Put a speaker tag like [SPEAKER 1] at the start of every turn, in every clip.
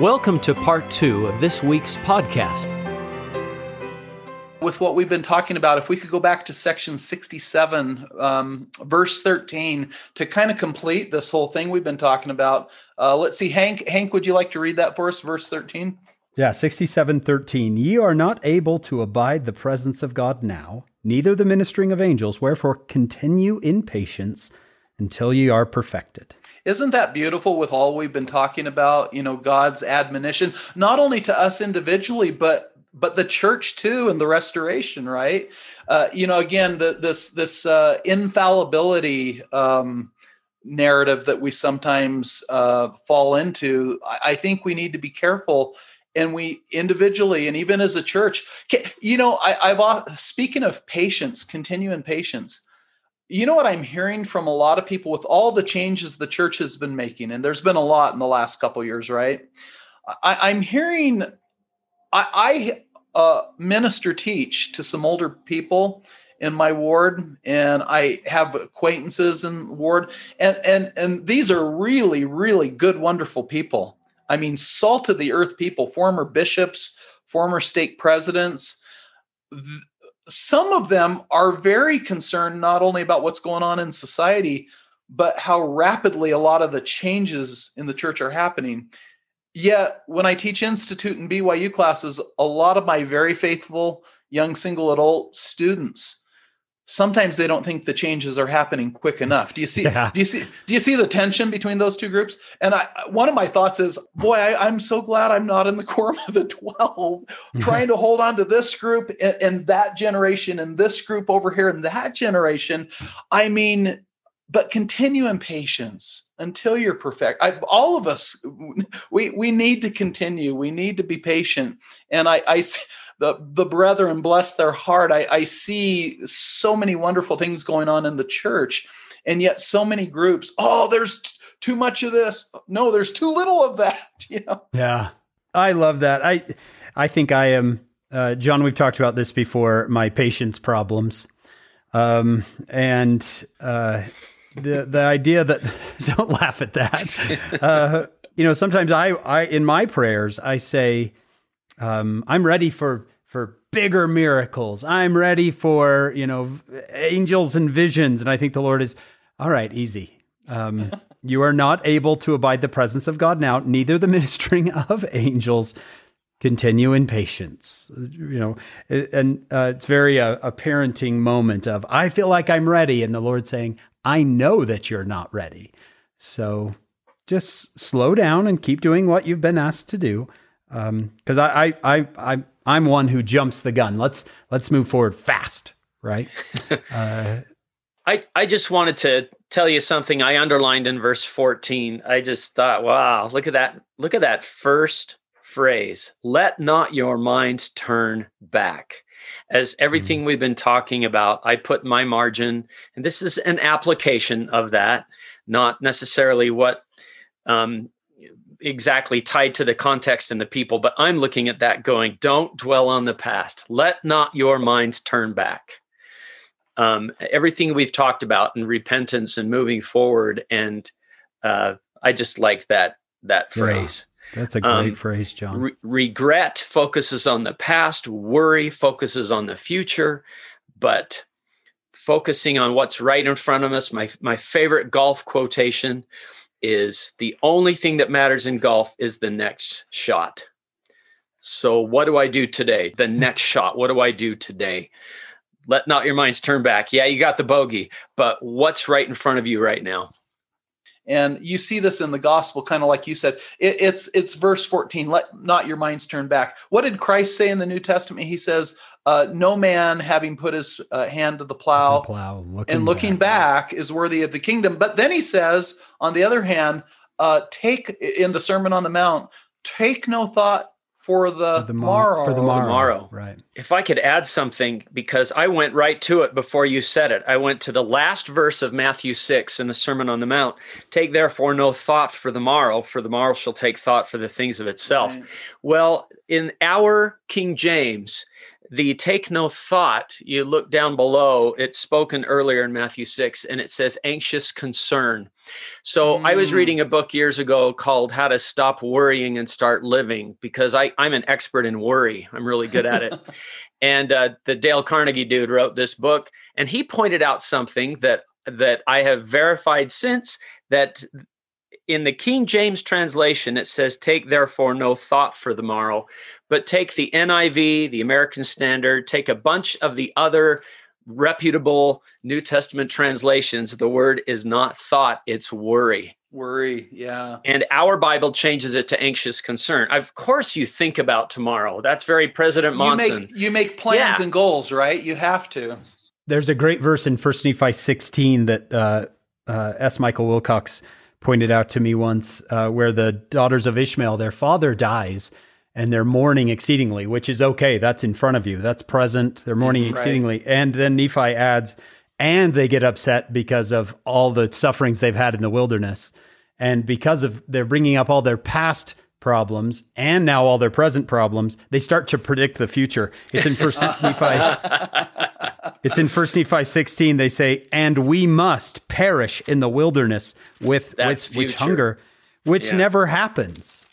[SPEAKER 1] Welcome to part two of this week's podcast.
[SPEAKER 2] With what we've been talking about, if we could go back to section 67, um, verse 13, to kind of complete this whole thing we've been talking about. Uh, let's see, Hank. Hank, would you like to read that for us, verse 13?
[SPEAKER 3] Yeah, 6713. Ye are not able to abide the presence of God now, neither the ministering of angels, wherefore continue in patience until ye are perfected.
[SPEAKER 2] Isn't that beautiful with all we've been talking about? You know, God's admonition, not only to us individually, but but the church too and the restoration right uh, you know again the, this this uh, infallibility um, narrative that we sometimes uh, fall into I, I, think we need to be careful and we individually and even as a church you know I, i've speaking of patience continuing patience you know what I'm hearing from a lot of people with all the changes the church has been making, and there's been a lot in the last couple years, right? I, am hearing I, I uh, minister teach to some older people in my ward, and I have acquaintances in ward, and and and these are really really good, wonderful people. I mean, salt of the earth people, former bishops, former state presidents some of them are very concerned not only about what's going on in society, but how rapidly a lot of the changes in the church are happening. Yet, when I teach Institute and BYU classes, a lot of my very faithful young single adult students sometimes they don't think the changes are happening quick enough. Do you see? Yeah. Do you see? Do you see the tension between those two groups? And I, one of my thoughts is, boy, I, am so glad I'm not in the quorum of the twelve, mm-hmm. trying to hold on to this group and, and that generation, and this group over here, and that generation. I mean, but continue in patience until you're perfect. I, all of us, we we need to continue. We need to be patient, and I I the the brethren bless their heart. I, I see so many wonderful things going on in the church and yet so many groups oh there's t- too much of this. No there's too little of that you know?
[SPEAKER 3] Yeah. I love that. I i think i am uh, john we've talked about this before my patience problems. Um, and uh, the the idea that don't laugh at that. Uh, you know sometimes i i in my prayers i say um, I'm ready for for bigger miracles. I'm ready for you know angels and visions. And I think the Lord is all right. Easy. Um, you are not able to abide the presence of God now. Neither the ministering of angels. Continue in patience. You know, and uh, it's very uh, a parenting moment of I feel like I'm ready, and the Lord saying, I know that you're not ready. So just slow down and keep doing what you've been asked to do because um, I, I, I, I, I'm one who jumps the gun. Let's let's move forward fast, right?
[SPEAKER 4] uh, I I just wanted to tell you something I underlined in verse 14. I just thought, wow, look at that! Look at that first phrase. Let not your minds turn back. As everything mm-hmm. we've been talking about, I put my margin, and this is an application of that, not necessarily what um, exactly tied to the context and the people, but I'm looking at that going, don't dwell on the past. Let not your minds turn back. Um, everything we've talked about and repentance and moving forward, and uh, I just like that that phrase.
[SPEAKER 3] Yeah, that's a great um, phrase, John. Re-
[SPEAKER 4] regret focuses on the past. Worry focuses on the future, but focusing on what's right in front of us. My my favorite golf quotation is the only thing that matters in golf is the next shot. So, what do I do today? The hmm. next shot. What do I do today? Let not your minds turn back. Yeah, you got the bogey, but what's right in front of you right now?
[SPEAKER 2] And you see this in the gospel, kind of like you said. It, it's it's verse 14. Let not your minds turn back. What did Christ say in the New Testament? He says, uh, "No man having put his uh, hand to the plow, plow looking and looking back. back. is worthy of the kingdom." But then he says, on the other hand, uh, take in the Sermon on the Mount, take no thought for the, for the morrow.
[SPEAKER 3] For the morrow.
[SPEAKER 4] tomorrow.
[SPEAKER 3] Right.
[SPEAKER 4] If I could add something, because I went right to it before you said it. I went to the last verse of Matthew 6 in the Sermon on the Mount. Take therefore no thought for the morrow, for the morrow shall take thought for the things of itself. Right. Well, in our King James, the take no thought, you look down below, it's spoken earlier in Matthew 6, and it says anxious concern. So mm. I was hmm. reading a book years ago called How to Stop Worrying and Start Living because I, I'm an expert in worry. I'm really good at it. and uh, the Dale Carnegie dude wrote this book, and he pointed out something that that I have verified since that in the King James translation, it says, Take therefore no thought for the morrow, but take the NIV, the American Standard, take a bunch of the other reputable New Testament translations. The word is not thought, it's worry.
[SPEAKER 2] Worry, yeah.
[SPEAKER 4] And our Bible changes it to anxious concern. Of course, you think about tomorrow. That's very President Monson.
[SPEAKER 2] You make, you make plans yeah. and goals, right? You have to.
[SPEAKER 3] There's a great verse in First Nephi 16 that uh, uh, S. Michael Wilcox pointed out to me once, uh, where the daughters of Ishmael, their father dies, and they're mourning exceedingly, which is okay. That's in front of you. That's present. They're mourning mm-hmm. exceedingly. And then Nephi adds, and they get upset because of all the sufferings they've had in the wilderness. And because of they're bringing up all their past problems and now all their present problems, they start to predict the future. It's in First Nephi. it's in First Nephi 16. They say, "And we must perish in the wilderness with with which hunger, which yeah. never happens."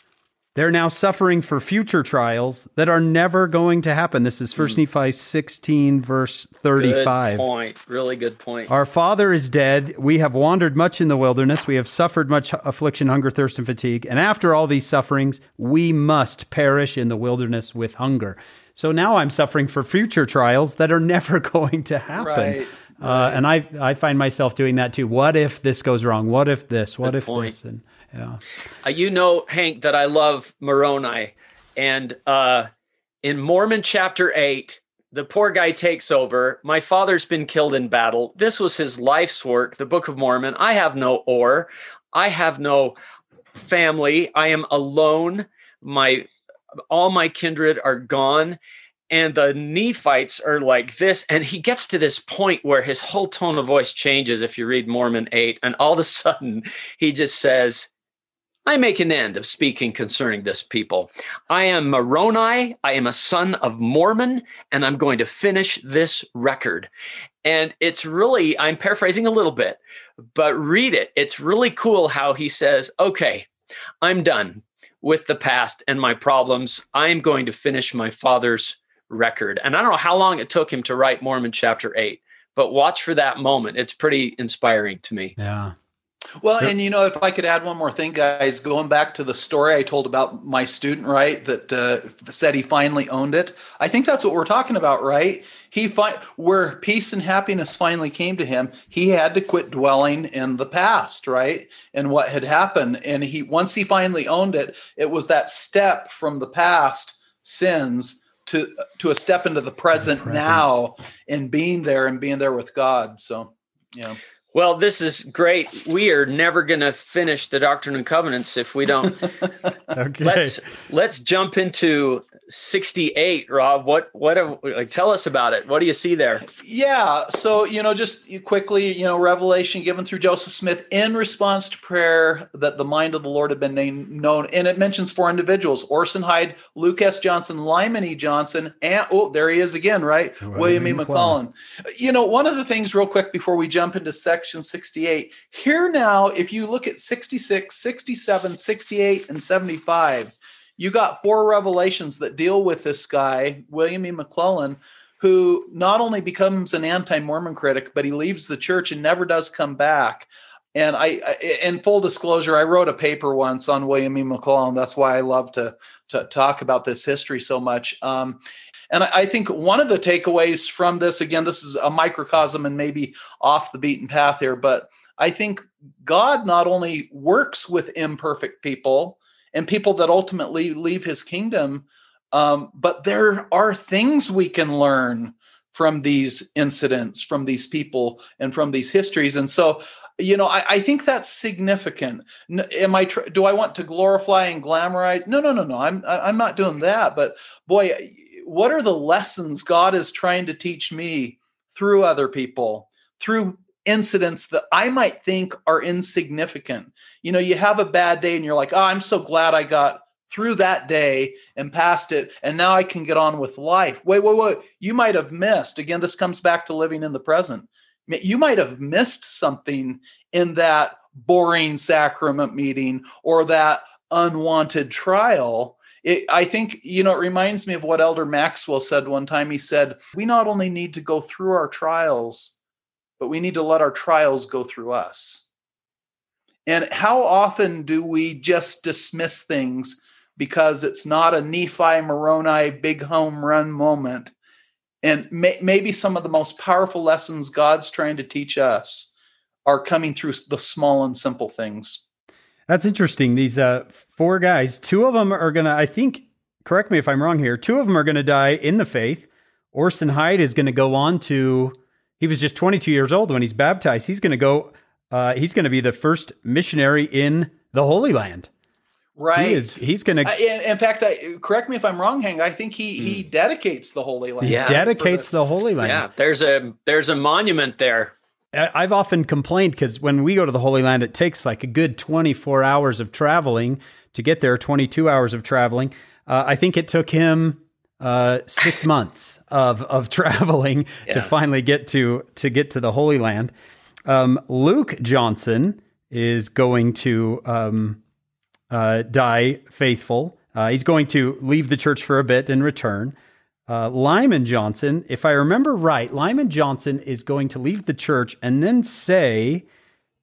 [SPEAKER 3] They're now suffering for future trials that are never going to happen. This is First mm. Nephi 16, verse 35.
[SPEAKER 4] Good point. Really good point.
[SPEAKER 3] Our father is dead. We have wandered much in the wilderness. We have suffered much affliction, hunger, thirst, and fatigue. And after all these sufferings, we must perish in the wilderness with hunger. So now I'm suffering for future trials that are never going to happen. Right. Uh, and I I find myself doing that too. What if this goes wrong? What if this? What Good if point. this? And yeah.
[SPEAKER 4] Uh, you know, Hank, that I love Moroni. And uh, in Mormon chapter 8, the poor guy takes over. My father's been killed in battle. This was his life's work, the Book of Mormon. I have no or. I have no family. I am alone. My all my kindred are gone. And the Nephites are like this. And he gets to this point where his whole tone of voice changes if you read Mormon 8. And all of a sudden, he just says, I make an end of speaking concerning this people. I am Moroni. I am a son of Mormon, and I'm going to finish this record. And it's really, I'm paraphrasing a little bit, but read it. It's really cool how he says, okay, I'm done with the past and my problems. I'm going to finish my father's record. And I don't know how long it took him to write Mormon chapter 8, but watch for that moment. It's pretty inspiring to me.
[SPEAKER 3] Yeah.
[SPEAKER 2] Well, and you know, if I could add one more thing, guys, going back to the story I told about my student, right, that uh, said he finally owned it. I think that's what we're talking about, right? He fi- where peace and happiness finally came to him, he had to quit dwelling in the past, right, and what had happened. And he once he finally owned it, it was that step from the past sins to to a step into the present, the present. now, and being there and being there with God. So, yeah.
[SPEAKER 4] Well, this is great. We are never going to finish the Doctrine and Covenants if we don't. okay. Let's let's jump into 68 rob what what like, tell us about it. What do you see there?
[SPEAKER 2] Yeah so you know just quickly you know revelation given through joseph smith in response to prayer that the mind of the lord had been named, known. And it mentions four individuals orson hyde Luke S. johnson lyman e. Johnson and oh there he is again right? William e. Mclellin. You know one of the things real quick before we jump into section 68 here now if you look at 66 67 68 and 75 you got four revelations that deal with this guy, William E. McLellin, who not only becomes an anti-Mormon critic, but he leaves the church and never does come back. And I, in full disclosure, I wrote a paper once on William E. McLellin. That's why I love to to talk about this history so much. Um, and I think one of the takeaways from this, again, this is a microcosm and maybe off the beaten path here, but I think God not only works with imperfect people, and people that ultimately leave his kingdom. Um, but there are things we can learn from these incidents, from these people, and from these histories. And so, you know, I, I think that's significant. Am I? Tr- do I want to glorify and glamorize? No, no, no, no. I'm I'm not doing that. But boy, what are the lessons God is trying to teach me through other people, through incidents that I might think are insignificant. You know, you have a bad day and you're like, oh, I'm so glad I got through that day and past it and now i can get on with life wait wait wait you might have missed again this comes back to living in the present you might have missed something in that boring sacrament meeting or that unwanted trial it, I think, you know, it reminds me of what Elder Maxwell said one time. He said, We not only need to go through our trials, but we need to let our trials go through us. And how often do we just dismiss things because it's not a Nephi Moroni big home run moment? And may, maybe some of the most powerful lessons God's trying to teach us are coming through the small and simple things.
[SPEAKER 3] That's interesting. These uh, four guys, two of them are going to, I think, correct me if I'm wrong here, two of them are going to die in the faith. Orson Hyde is going to go on to, he was just 22 years old when he's baptized. He's going to go, uh, he's going to be the first missionary in the Holy Land.
[SPEAKER 2] Right.
[SPEAKER 3] He is, he's going to.
[SPEAKER 2] In, in, fact, I, correct me if I'm wrong, Hank. I think he he hmm. dedicates the Holy Land.
[SPEAKER 3] He dedicates the, the, Holy Land.
[SPEAKER 4] Yeah, there's a there's a monument there
[SPEAKER 3] I've often complained because when we go to the Holy Land, it takes like a good 24 hours of traveling to get there, 22 hours of traveling. Uh, I think it took him uh, six months of of traveling yeah. to finally get to to get to the Holy Land. Um, Luke Johnson is going to um, uh, die faithful. Uh, he's going to leave the church for a bit and return. Uh, Lyman Johnson, if I remember right, Lyman Johnson is going to leave the church and then say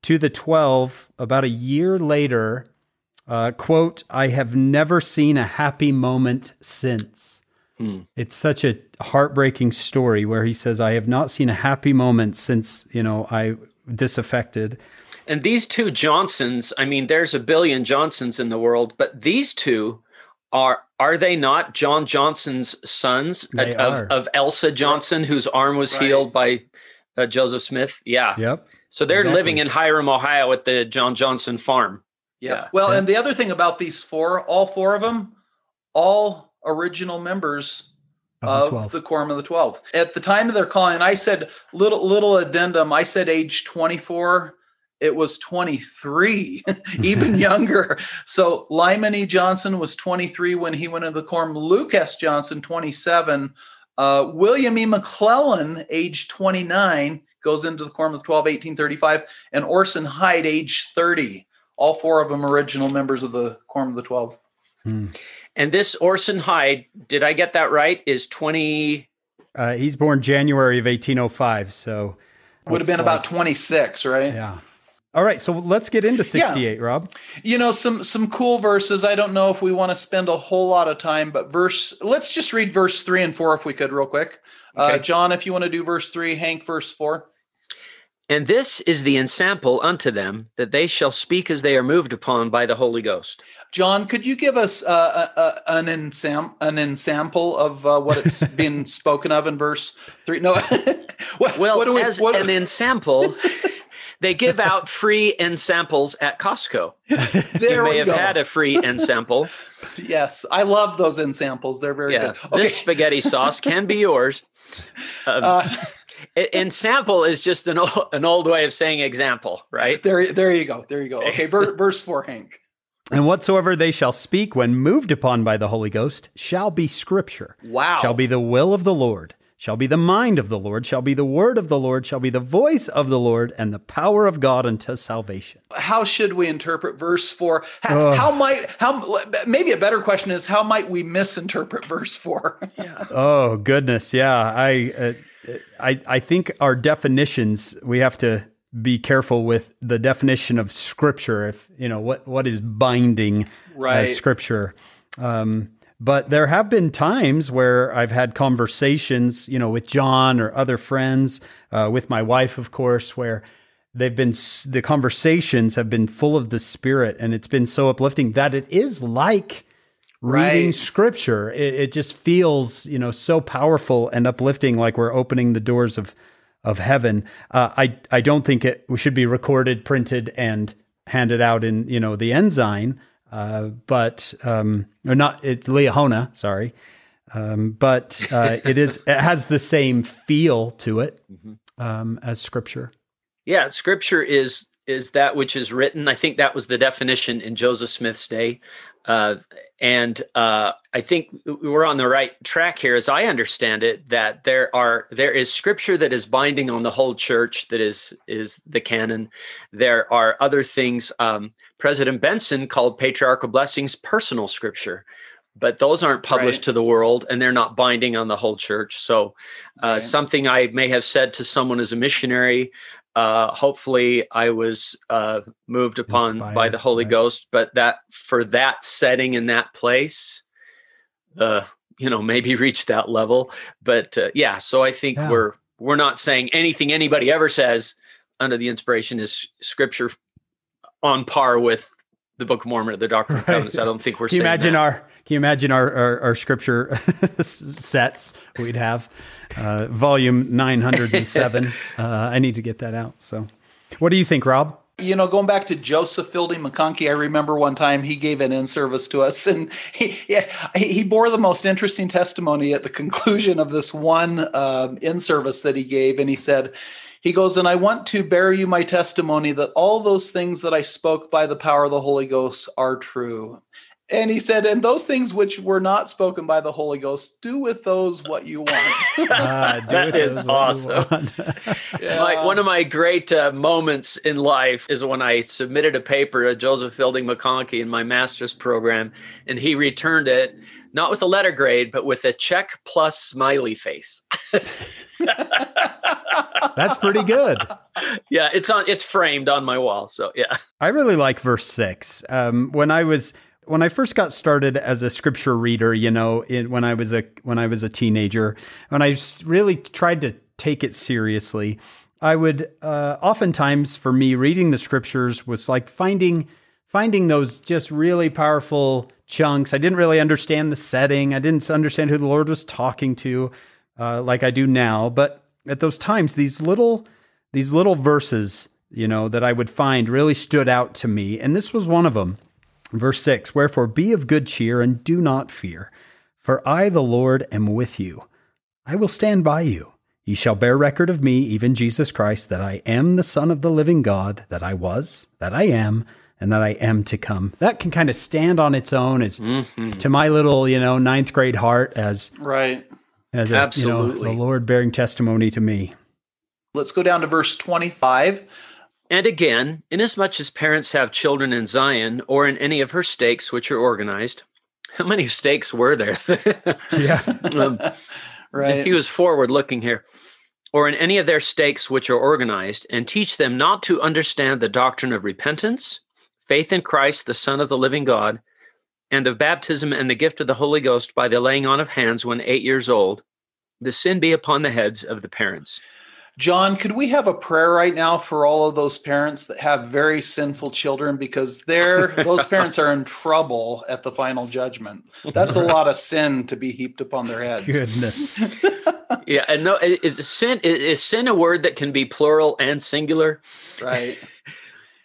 [SPEAKER 3] to the 12 about a year later, uh, quote, I have never seen a happy moment since. It's such a heartbreaking story where he says, I have not seen a happy moment since, you know, I disaffected.
[SPEAKER 4] And these two Johnsons, I mean, there's a billion Johnsons in the world, but these two are are they not John Johnson's sons of, of, Elsa Johnson, whose arm was right. healed by uh, Joseph Smith? Yeah.
[SPEAKER 3] Yep.
[SPEAKER 4] So they're exactly. living in Hiram, Ohio, at the John Johnson farm.
[SPEAKER 2] Yep. Yeah. Well, and the other thing about these four, all four of them, all original members of, of the, the Quorum of the Twelve. At the time of their calling, I said little little addendum. I said age twenty four it was 23, even younger. So Lyman E. Johnson was 23 when he went into the quorum. Luke S. Johnson, 27. Uh, William E. McLellin, age 29, goes into the quorum of 12, 1835. And Orson Hyde, age 30. All four of them original members of the quorum of the 12.
[SPEAKER 4] Hmm. And this Orson Hyde, did I get that right? Is 20.
[SPEAKER 3] Uh, he's born January of 1805. So
[SPEAKER 2] would have been like, about 26, right?
[SPEAKER 3] Yeah. All right, so let's get into 68, yeah. Rob.
[SPEAKER 2] You know, some some cool verses. I don't know if we want to spend a whole lot of time, but verse let's just read verse 3 and 4 if we could real quick. Uh, okay. Uh, John, if you want to do verse 3, Hank verse 4.
[SPEAKER 4] And this is the ensample unto them that they shall speak as they are moved upon by the Holy Ghost.
[SPEAKER 2] John, could you give us uh, a, uh, uh, an ensam- an ensample of uh, what it's being spoken of in verse three? No,
[SPEAKER 4] what, well, what we, as what, an ensample, They give out free ensamples at Costco. there you may have go. had a free ensample.
[SPEAKER 2] yes, I love those ensamples. They're very yeah, good.
[SPEAKER 4] Okay. This spaghetti sauce can be yours. Um, uh, ensample is just an old, an old way of saying example, right?
[SPEAKER 2] There, there you go. There you go. Okay, verse four, Hank.
[SPEAKER 3] And whatsoever they shall speak when moved upon by the Holy Ghost shall be scripture.
[SPEAKER 2] Wow.
[SPEAKER 3] Shall be the will of the Lord shall be the mind of the Lord, shall be the word of the Lord, shall be the voice of the Lord, and the power of God unto salvation.
[SPEAKER 2] How should we interpret verse four? How, how might how maybe a better question is how might we misinterpret verse four?
[SPEAKER 3] yeah. Oh goodness, yeah. I uh, I I think our definitions we have to be careful with the definition of scripture. If you know what what is binding right. as scripture. Um, but there have been times where I've had conversations, you know, with John or other friends, uh, with my wife, of course, where they've been the conversations have been full of the Spirit, and it's been so uplifting that it is like reading right. Scripture. It, it just feels, you know, so powerful and uplifting, like we're opening the doors of of heaven. Uh, I I don't think it should be recorded, printed, and handed out in you know the ensign. Uh, but um, or not it's Liahona, sorry. Um, but uh, it is it has the same feel to it mm-hmm. um, as scripture.
[SPEAKER 4] Yeah, scripture is is that which is written. I think that was the definition in Joseph Smith's day. Uh, and uh, I think we're on the right track here, as I understand it. That there are there is scripture that is binding on the whole church, that is is the canon. There are other things. Um, President Benson called patriarchal blessings personal scripture, but those aren't published right. to the world, and they're not binding on the whole church. So, uh, right. something I may have said to someone as a missionary uh, hopefully I was uh, moved upon Inspired, by the Holy right. Ghost, but that for that setting in that place, uh, you know, maybe reach that level. But uh, yeah, so I think yeah. we're we're not saying anything anybody ever says under the inspiration is scripture on par with the Book of Mormon or the Doctrine right. of Covenants. I don't think we're.
[SPEAKER 3] Can you imagine
[SPEAKER 4] that.
[SPEAKER 3] our? Can you imagine our our, our scripture sets we'd have? Uh, volume nine hundred and seven. uh, I need to get that out. So, what do you think, Rob?
[SPEAKER 2] you know, going back to Joseph Fielding McConkie, I remember one time he gave an in service to us, and he yeah, he bore the most interesting testimony at the conclusion of this one uh, in service that he gave, and he said, he goes, and I want to bear you my testimony that all those things that I spoke by the power of the Holy Ghost are true. And he said, and those things which were not spoken by the Holy Ghost, do with those what you want.
[SPEAKER 4] uh, that is awesome. yeah. my, one of my great uh, moments in life is when I submitted a paper to Joseph Fielding McConkie in my master's program, and he returned it not with a letter grade, but with a check plus smiley face.
[SPEAKER 3] That's pretty good.
[SPEAKER 4] Yeah, it's on. It's framed on my wall. So yeah,
[SPEAKER 3] I really like verse six. Um, when I was when I first got started as a scripture reader, you know, when I was a when I was a teenager, when I really tried to take it seriously, I would uh, oftentimes for me reading the scriptures was like finding finding those just really powerful chunks. I didn't really understand the setting. I didn't understand who the Lord was talking to, uh, like I do now. But at those times, these little these little verses, you know, that I would find really stood out to me, and this was one of them. Verse 6 Wherefore be of good cheer and do not fear, for I, the Lord, am with you. I will stand by you. Ye shall bear record of me, even Jesus Christ, that I am the Son of the living God, that I was, that I am, and that I am to come. That can kind of stand on its own as mm-hmm. to my little, you know, ninth grade heart as
[SPEAKER 2] right
[SPEAKER 3] as a, Absolutely. you know, the Lord bearing testimony to me.
[SPEAKER 2] Let's go down to verse 25.
[SPEAKER 4] And again, inasmuch as parents have children in Zion or in any of her stakes which are organized, how many stakes were there?
[SPEAKER 3] yeah. um,
[SPEAKER 4] right. He was forward looking here. Or in any of their stakes which are organized, and teach them not to understand the doctrine of repentance, faith in Christ, the Son of the living God, and of baptism and the gift of the Holy Ghost by the laying on of hands when eight years old, the sin be upon the heads of the parents.
[SPEAKER 2] John, could we have a prayer right now for all of those parents that have very sinful children because they're those parents are in trouble at the final judgment. That's a lot of sin to be heaped upon their heads.
[SPEAKER 3] Goodness.
[SPEAKER 4] yeah, and no is sin is sin a word that can be plural and singular?
[SPEAKER 2] Right.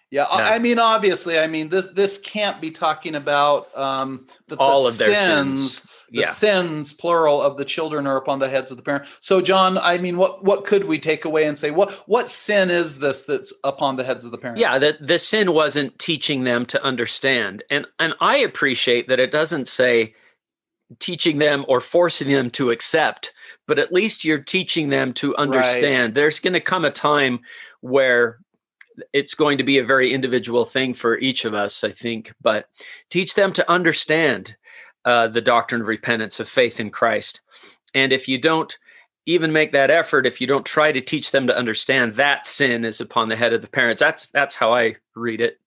[SPEAKER 2] Yeah, yeah, I mean, obviously, I mean this this can't be talking about um,
[SPEAKER 4] the, all the of sins, their sins
[SPEAKER 2] the yeah. sins plural of the children are upon the heads of the parent. So john i mean what what could we take away and say what what sin is this that's upon the heads of the parents?
[SPEAKER 4] Yeah the, the sin wasn't teaching them to understand. And and i appreciate that it doesn't say teaching them or forcing them to accept but at least you're teaching them to understand. Right. there's going to come a time where it's going to be a very individual thing for each of us i think but teach them to understand uh, the doctrine of repentance, of faith in Christ. And if you don't even make that effort, if you don't try to teach them to understand, that sin is upon the head of the parents. That's that's how I read it.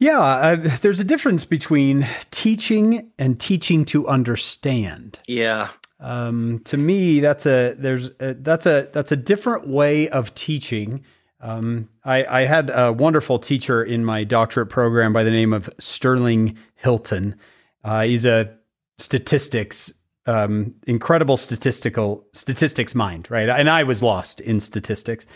[SPEAKER 3] Yeah, uh, there's a difference between teaching and teaching to understand.
[SPEAKER 4] Yeah.
[SPEAKER 3] Um, to me, that's a there's a, that's a that's a different way of teaching. Um, I, I had a wonderful teacher in my doctorate program by the name of Sterling Hilton, uh, he's a statistics, um, incredible statistical statistics mind, right? And I was lost in statistics.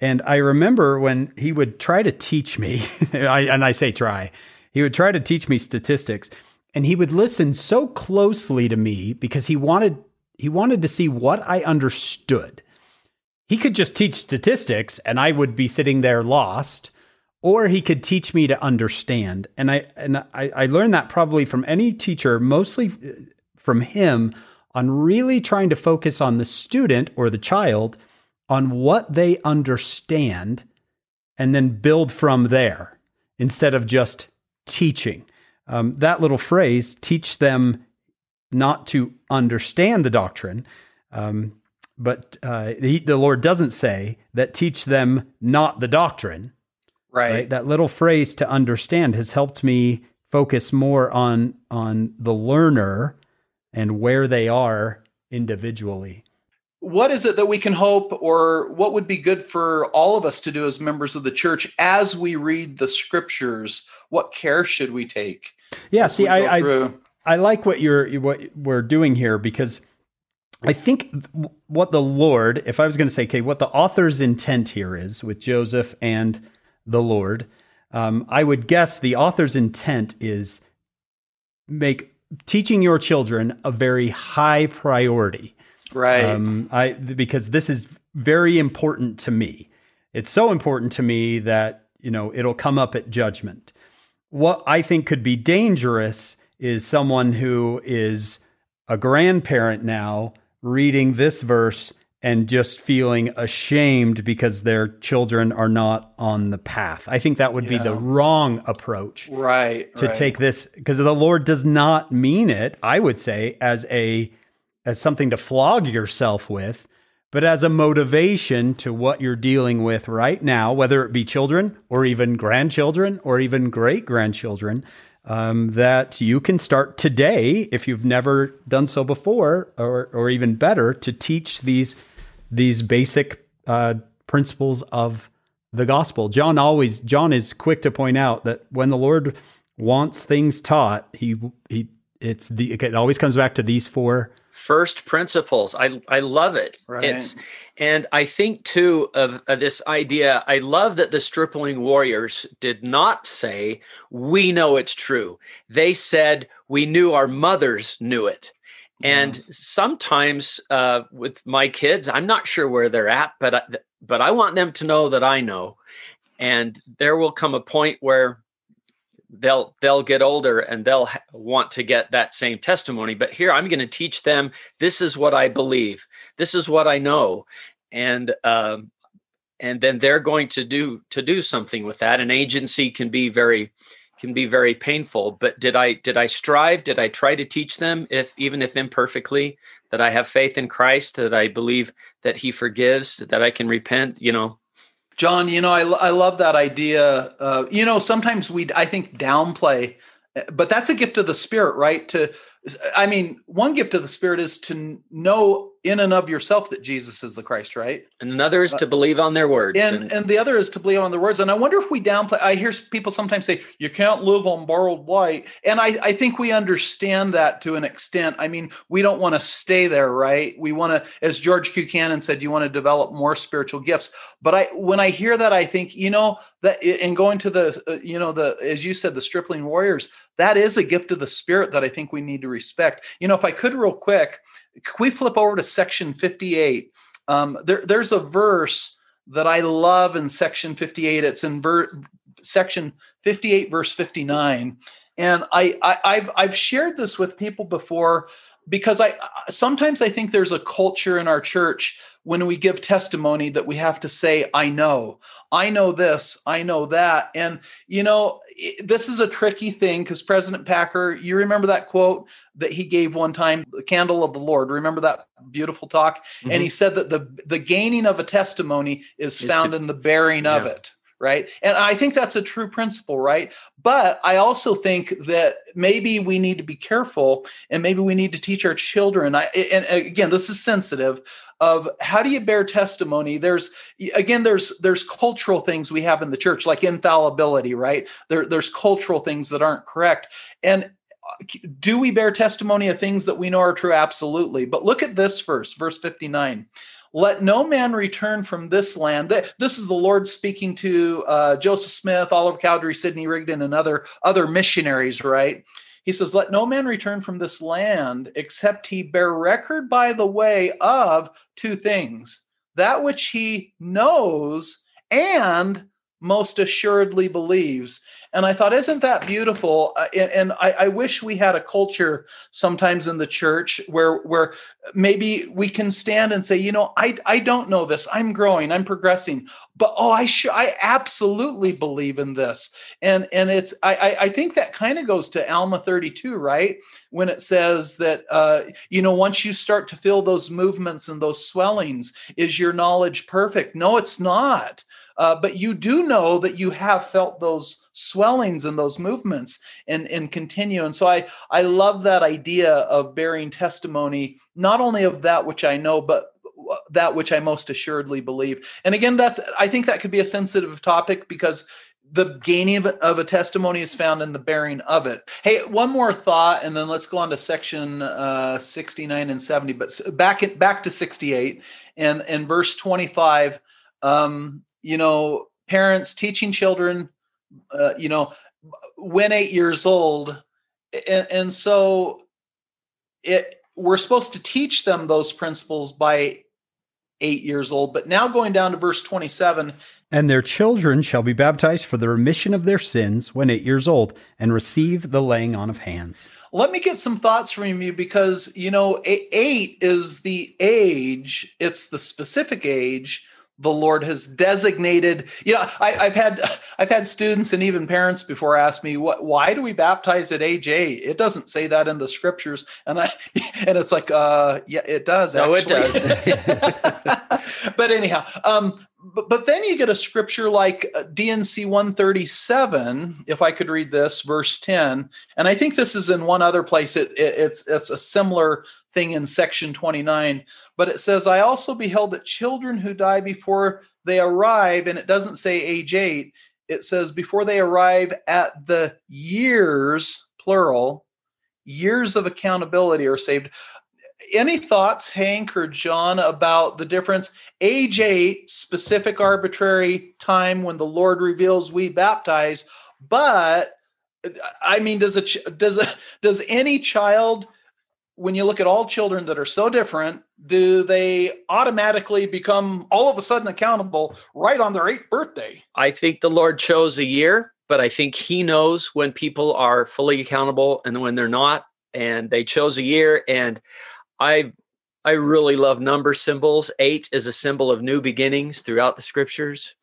[SPEAKER 3] And I remember when he would try to teach me, I, and I say try, he would try to teach me statistics, and he would listen so closely to me because he wanted he wanted to see what I understood. He could just teach statistics, and I would be sitting there lost, or he could teach me to understand. And I and I, I learned that probably from any teacher, mostly uh, from him, on really trying to focus on the student or the child on what they understand and then build from there instead of just teaching. Um, that little phrase, teach them not to understand the doctrine. Um, but uh, the, the Lord doesn't say that teach them not the doctrine.
[SPEAKER 2] Right.
[SPEAKER 3] right. That little phrase to understand has helped me focus more on on the learner and where they are individually.
[SPEAKER 2] What is it that we can hope, or what would be good for all of us to do as members of the church as we read the scriptures? What care should we take?
[SPEAKER 3] Yeah, see, I, I, I like what you're what we're doing here because I think what the Lord, if I was going to say, okay, what the author's intent here is with Joseph and the Lord, um, I would guess the author's intent is make teaching your children a very high priority.
[SPEAKER 2] Right.
[SPEAKER 3] Um, I because this is very important to me. It's so important to me that you know it'll come up at judgment. What I think could be dangerous is someone who is a grandparent now reading this verse and just feeling ashamed because their children are not on the path. I think that would yeah. be the wrong approach.
[SPEAKER 2] Right.
[SPEAKER 3] To
[SPEAKER 2] right.
[SPEAKER 3] take this because the Lord does not mean it, I would say, as a as something to flog yourself with, but as a motivation to what you're dealing with right now, whether it be children or even grandchildren or even great grandchildren um, that you can start today if you've never done so before, or or even better, to teach these these basic uh, principles of the gospel. John always John is quick to point out that when the Lord wants things taught, he he it's the it always comes back to these four
[SPEAKER 4] first principles. I I love it. Right. It's and I think too of, of, this idea. I love that the Stripling Warriors did not say we know it's true. They said we knew our mothers knew it. And sometimes uh, with my kids, I'm not sure where they're at, but I, but I want them to know that I know. And there will come a point where they'll they'll get older and they'll want to get that same testimony but here i'm going to teach them this is what i believe. This is what i know. And um, and then they're going to do to do something with that. An agency can be very can be very painful but did i did i strive did i try to teach them if even if imperfectly that i have faith in christ that i believe that he forgives that i can repent you know
[SPEAKER 2] John, you know, I, I love that idea. Uh, you know, sometimes we, I think, downplay, but that's a gift of the Spirit, right? To I mean, one gift of the Spirit is to know in and of yourself that Jesus is the Christ, right?
[SPEAKER 4] And another is to believe on their words.
[SPEAKER 2] And, and, and the other is to believe on their words. And I wonder if we downplay. I hear people sometimes say, you can't live on borrowed light. And I, I think we understand that to an extent. I mean, we don't want to stay there, right? We want to, as George Buchanan said, you want to develop more spiritual gifts. But I, when I hear that, I think, you know, that and going to the, uh, you know, the, as you said, the stripling warriors, that is a gift of the spirit that I think we need to respect. You know, if I could real quick, can we flip over to section 58? Um, there, there's a verse that I love in section 58. It's in ver- section 58, verse 59. And I, I, I've, I've shared this with people before because I sometimes I think there's a culture in our church when we give testimony that we have to say, I know, I know this, I know that. And, you know, this is a tricky thing because President Packer, you remember that quote that he gave one time, the candle of the Lord. Remember that beautiful talk? Mm-hmm. And he said that the the gaining of a testimony is, is found to, in the bearing yeah. of it. Right. And I think that's a true principle, right? But I also think that maybe we need to be careful and maybe we need to teach our children. I, and again, this is sensitive of how do you bear testimony there's again there's there's cultural things we have in the church like infallibility right there, there's cultural things that aren't correct and uh, do we bear testimony of things that we know are true absolutely but look at this verse verse 59 let no man return from this land. This is the Lord speaking to uh, Joseph Smith, Oliver Cowdery, Sidney Rigdon, and other other missionaries, right? He says, Let no man return from this land except he bear record by the way of two things that which he knows and most assuredly believes. And I thought, isn't that beautiful? Uh, and, and I, I, wish we had a culture sometimes in the church where where maybe we can stand and say, you know, I I don't know this. I'm growing. I'm progressing. But oh, I sh- I absolutely believe in this. And and it's I I, I think that kind of goes to Alma 32, right? When it says that uh, you know once you start to feel those movements and those swellings, is your knowledge perfect? No, it's not. Uh, but you do know that you have felt those swellings and those movements and, and continue. And so I, I love that idea of bearing testimony, not only of that which I know, but that which I most assuredly believe. And again, that's I think that could be a sensitive topic because the gaining of, of a testimony is found in the bearing of it. Hey, one more thought, and then let's go on to section uh, 69 and 70. But back back to 68 and and verse 25. Um, you know, parents teaching children, uh, you know, when eight years old, and, and so it we're supposed to teach them those principles by eight years old. But now going down to verse 27.
[SPEAKER 3] And their children shall be baptized for the remission of their sins when eight years old and receive the laying on of hands.
[SPEAKER 2] Let me get some thoughts from you because, you know, eight is the age, it's the specific age the Lord has designated. You know, I, have had I've had students and even parents before ask me, "What? Why do we baptize at age eight? It doesn't say that in the scriptures." And I and it's like, uh, yeah, it does.
[SPEAKER 4] No, actually. it does.
[SPEAKER 2] but anyhow, um, but, but then you get a scripture like D&C 137, if I could read this, verse 10. And I think this is in one other place. It, it, it's, it's a similar thing in section 29. But it says, I also beheld that children who die before they arrive, and it doesn't say age eight, it says before they arrive at the years, plural, years of accountability are saved any thoughts, Hank or John, about the difference? Age eight, specific arbitrary time when the Lord reveals we baptize, but I mean, does a does a, does any child, when you look at all children that are so different, do they automatically become all of a sudden accountable right on their eighth birthday?
[SPEAKER 4] I think the Lord chose a year, but I think He knows when people are fully accountable and when they're not, and they chose a year and I I really love number symbols. Eight is a symbol of new beginnings throughout the scriptures.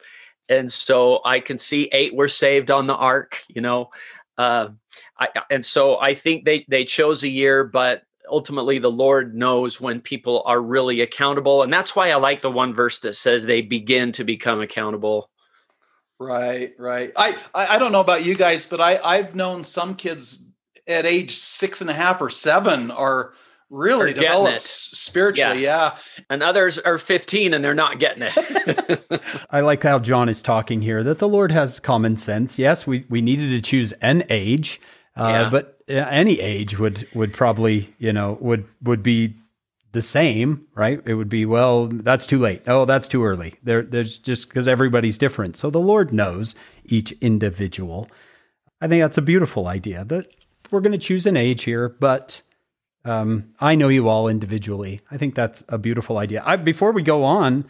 [SPEAKER 4] And so I can see eight were saved on the ark, you know. Uh, I, and so I think they, they chose a year, but ultimately the Lord knows when people are really accountable. And that's why I like the one verse that says they begin to become accountable.
[SPEAKER 2] Right, right. I, I, I don't know about you guys, but I, I've known some kids at age six and a half or seven are – really developed spiritually. Yeah.
[SPEAKER 4] yeah. And others are 15 and they're not getting it.
[SPEAKER 3] I like how John is talking here that the Lord has common sense. Yes, we, we needed to choose an age, uh, yeah. but uh, any age would, would probably, you know, would, would be the same, right? It would be, well, that's too late. Oh, that's too early. There, there's just because everybody's different. So the Lord knows each individual. I think that's a beautiful idea that we're going to choose an age here, but um, I know you all individually. I think that's a beautiful idea. I, before we go on,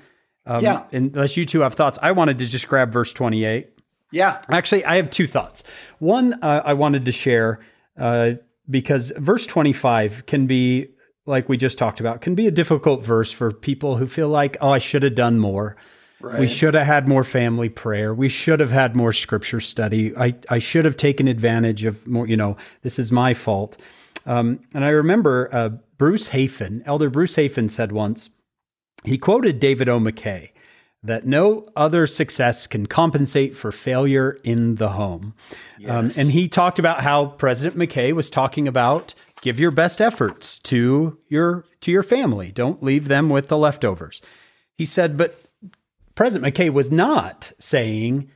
[SPEAKER 3] um, yeah. unless you two have thoughts, I wanted to just grab verse 28.
[SPEAKER 2] Yeah.
[SPEAKER 3] Actually, I have two thoughts. One, uh, I wanted to share uh, because verse 25 can be, like we just talked about, can be a difficult verse for people who feel like, oh, I should have done more. Right. We should have had more family prayer. We should have had more scripture study. I, I should have taken advantage of more, you know, this is my fault. Um, and I remember uh, Bruce Hafen, Elder Bruce Hafen said once, he quoted David O. McKay that no other success can compensate for failure in the home. Um, yes. Um, and he talked about how President McKay was talking about give your best efforts to your to your family. Don't leave them with the leftovers. He said, but President McKay was not saying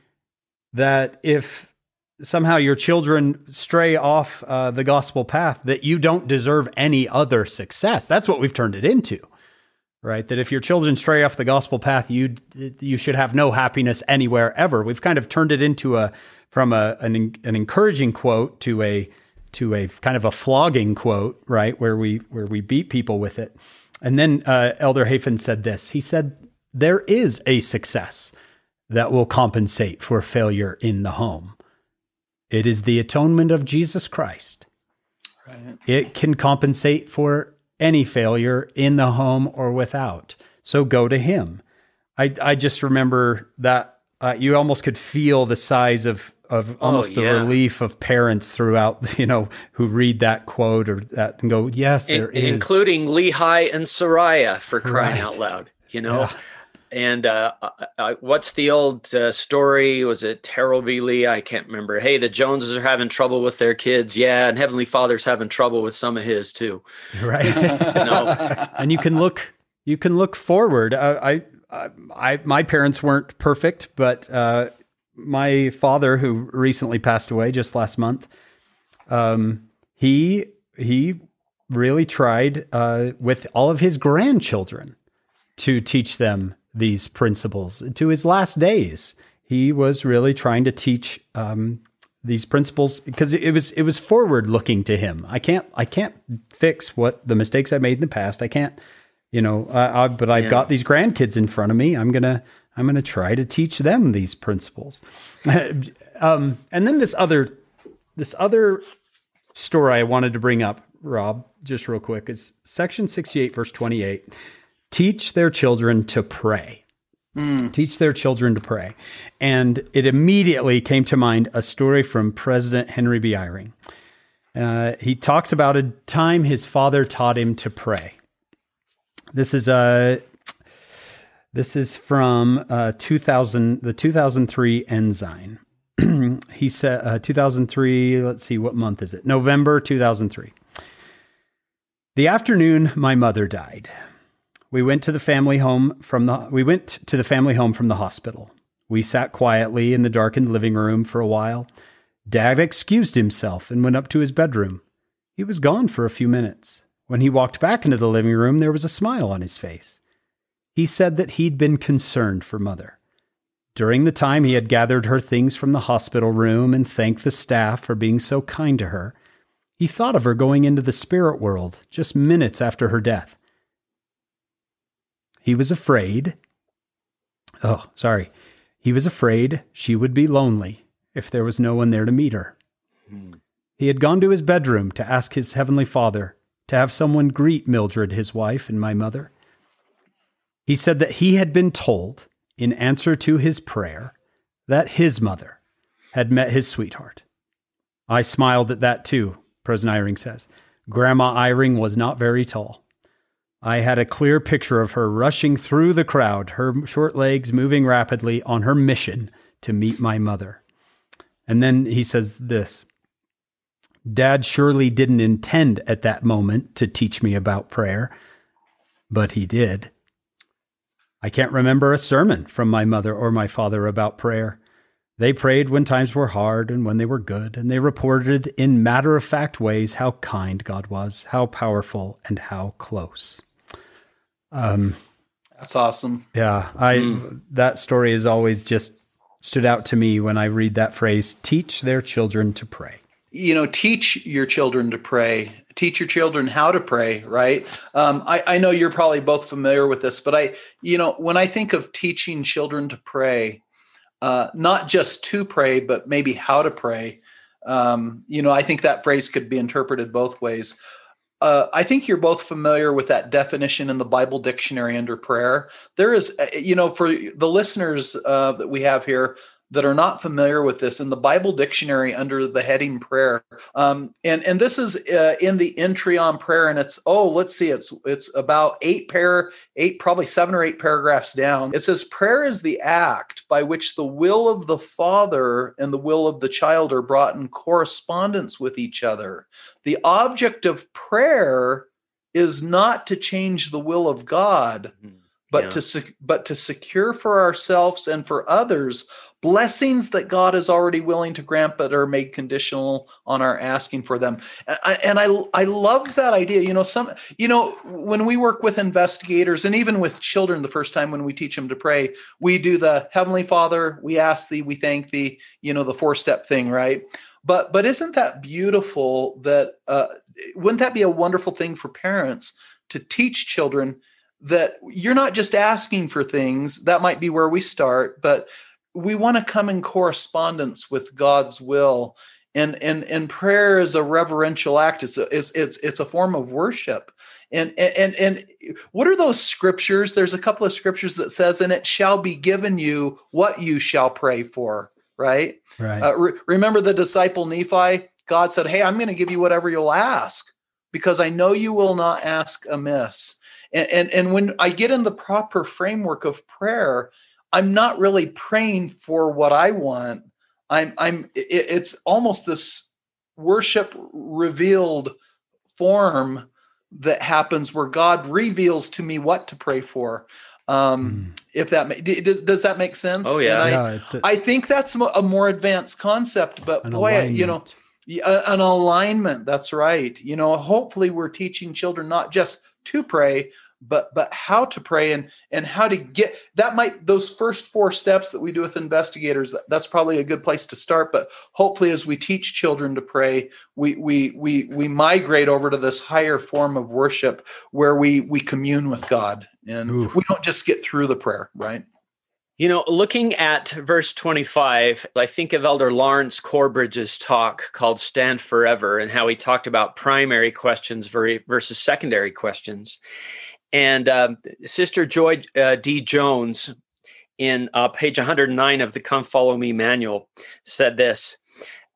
[SPEAKER 3] that if somehow your children stray off uh, the gospel path, that you don't deserve any other success. That's what we've turned it into, right? That if your children stray off the gospel path, you you should have no happiness anywhere ever. We've kind of turned it into a from a an, an encouraging quote to a to a kind of a flogging quote, right? Where we where we beat people with it. And then uh, Elder Hafen said this. He said, "There is a success." that will compensate for failure in the home. It is the atonement of Jesus Christ. Right. It can compensate for any failure in the home or without. So go to Him. I, I just remember that uh, you almost could feel the size of of oh, almost oh, yeah. the relief of parents throughout, you know, who read that quote or that and go, yes, there
[SPEAKER 4] In,
[SPEAKER 3] is.
[SPEAKER 4] Including Lehi and Sariah for crying right. out loud, you know? Yeah. And uh, uh, uh, what's the old uh, story? Was it Harold B. Lee? I can't remember. Hey, the Joneses are having trouble with their kids. Yeah, and Heavenly Father's having trouble with some of his too.
[SPEAKER 3] Right. you know? And you can look, you can look forward. Uh, I, I, I, my parents weren't perfect, but uh, my father, who recently passed away just last month, um, he he really tried uh, with all of his grandchildren to teach them these principles. To his last days, he was really trying to teach um, these principles because it was it was forward looking to him. I can't I can't fix what the mistakes I made in the past. I can't, you know. I, but I've yeah. got these grandkids in front of me. I'm gonna I'm going to try to teach them these principles. um, and then this other, this other story I wanted to bring up, Rob, just real quick, is section 68, verse 28. Teach their children to pray. Mm. Teach their children to pray. And it immediately came to mind a story from President Henry B. Eyring. Uh, he talks about a time his father taught him to pray. This is a this is from uh, 2000, the 2003 Ensign. he said uh, 2003. Let's see, what month is it? November 2003. The afternoon my mother died. We went to the family home from the we went to the family home from the hospital. We sat quietly in the darkened living room for a while. Dad excused himself and went up to his bedroom. He was gone for a few minutes. When he walked back into the living room, there was a smile on his face. He said that he'd been concerned for Mother. During the time he had gathered her things from the hospital room and thanked the staff for being so kind to her, he thought of her going into the spirit world just minutes after her death. He was afraid. Oh, sorry. He was afraid she would be lonely if there was no one there to meet her. Hmm. He had gone to his bedroom to ask his heavenly Father to have someone greet Mildred, his wife, and my mother. He said that he had been told, in answer to his prayer, that his mother had met his sweetheart. I smiled at that too, President Eyring says. Grandma Eyring was not very tall. I had a clear picture of her rushing through the crowd, her short legs moving rapidly on her mission to meet my mother. And then he says this Dad surely didn't intend at that moment to teach me about prayer, but he did. I can't remember a sermon from my mother or my father about prayer. They prayed when times were hard and when they were good, and they reported in matter of fact ways how kind God was, how powerful, and how close.
[SPEAKER 2] Um, That's awesome.
[SPEAKER 3] Yeah, I mm. that story has always just stood out to me when I read that phrase: "Teach their children to pray."
[SPEAKER 2] You know, teach your children to pray teach your children how to pray right um, I, I, know you're probably both familiar with this but i you know when i think of teaching children to pray uh, not just to pray but maybe how to pray um, you know i think that phrase could be interpreted both ways uh, I think you're both familiar with that definition in the Bible dictionary under prayer. There is, uh, you know, for the listeners uh, that we have here, that are not familiar with this in the Bible dictionary under the heading prayer. Um, and and this is uh, in the entry on prayer, and it's oh let's see, it's it's about eight pair, eight probably seven or eight paragraphs down. It says prayer is the act by which the will of the Father and the will of the child are brought in correspondence with each other. The object of prayer is not to change the will of God. Mm-hmm but yeah. to but to secure for ourselves and for others blessings that God is already willing to grant, but are made conditional on our asking for them. And I, I love that idea. You know, some, you know, when we work with investigators and even with children, the first time when we teach them to pray, we do the Heavenly Father, we ask thee, we thank thee, you know, the four step thing, right? But, but isn't that beautiful that, uh, wouldn't that be a wonderful thing for parents to teach children that you're not just asking for things that might be where we start but we want to come in correspondence with God's will. And, and, and prayer is a reverential act. It's a, it's, it's, it's a form of worship. And, and, and what are those scriptures? There's a couple of scriptures that says, and it shall be given you what you shall pray for. Right.
[SPEAKER 3] Right.
[SPEAKER 2] Uh, re- remember the disciple Nephi? God said, Hey, I'm going to give you whatever you'll ask because I know you will not ask amiss. And, and, and when I get in the proper framework of prayer, I'm not really praying for what I want. I'm I'm it, it's almost this worship revealed form that happens where God reveals to me what to pray for. Um, mm. If that does, does that make sense?
[SPEAKER 4] Oh yeah,
[SPEAKER 2] I, a, I think that's a more advanced concept. But boy, alignment. you know, an alignment. That's right. You know, hopefully we're teaching children not just to pray, but but how to pray and and how to get that might those first four steps that we do with investigators that, that's probably a good place to start but hopefully as we teach children to pray we we we we migrate over to this higher form of worship where we we commune with god and Ooh. we don't just get through the prayer right
[SPEAKER 4] you know, looking at verse 25, I think of Elder Lawrence Corbridge's talk called Stand Forever and how he talked about primary questions versus secondary questions. And um, Sister Joy uh, D. Jones, in uh, page 109 of the Come Follow Me manual, said this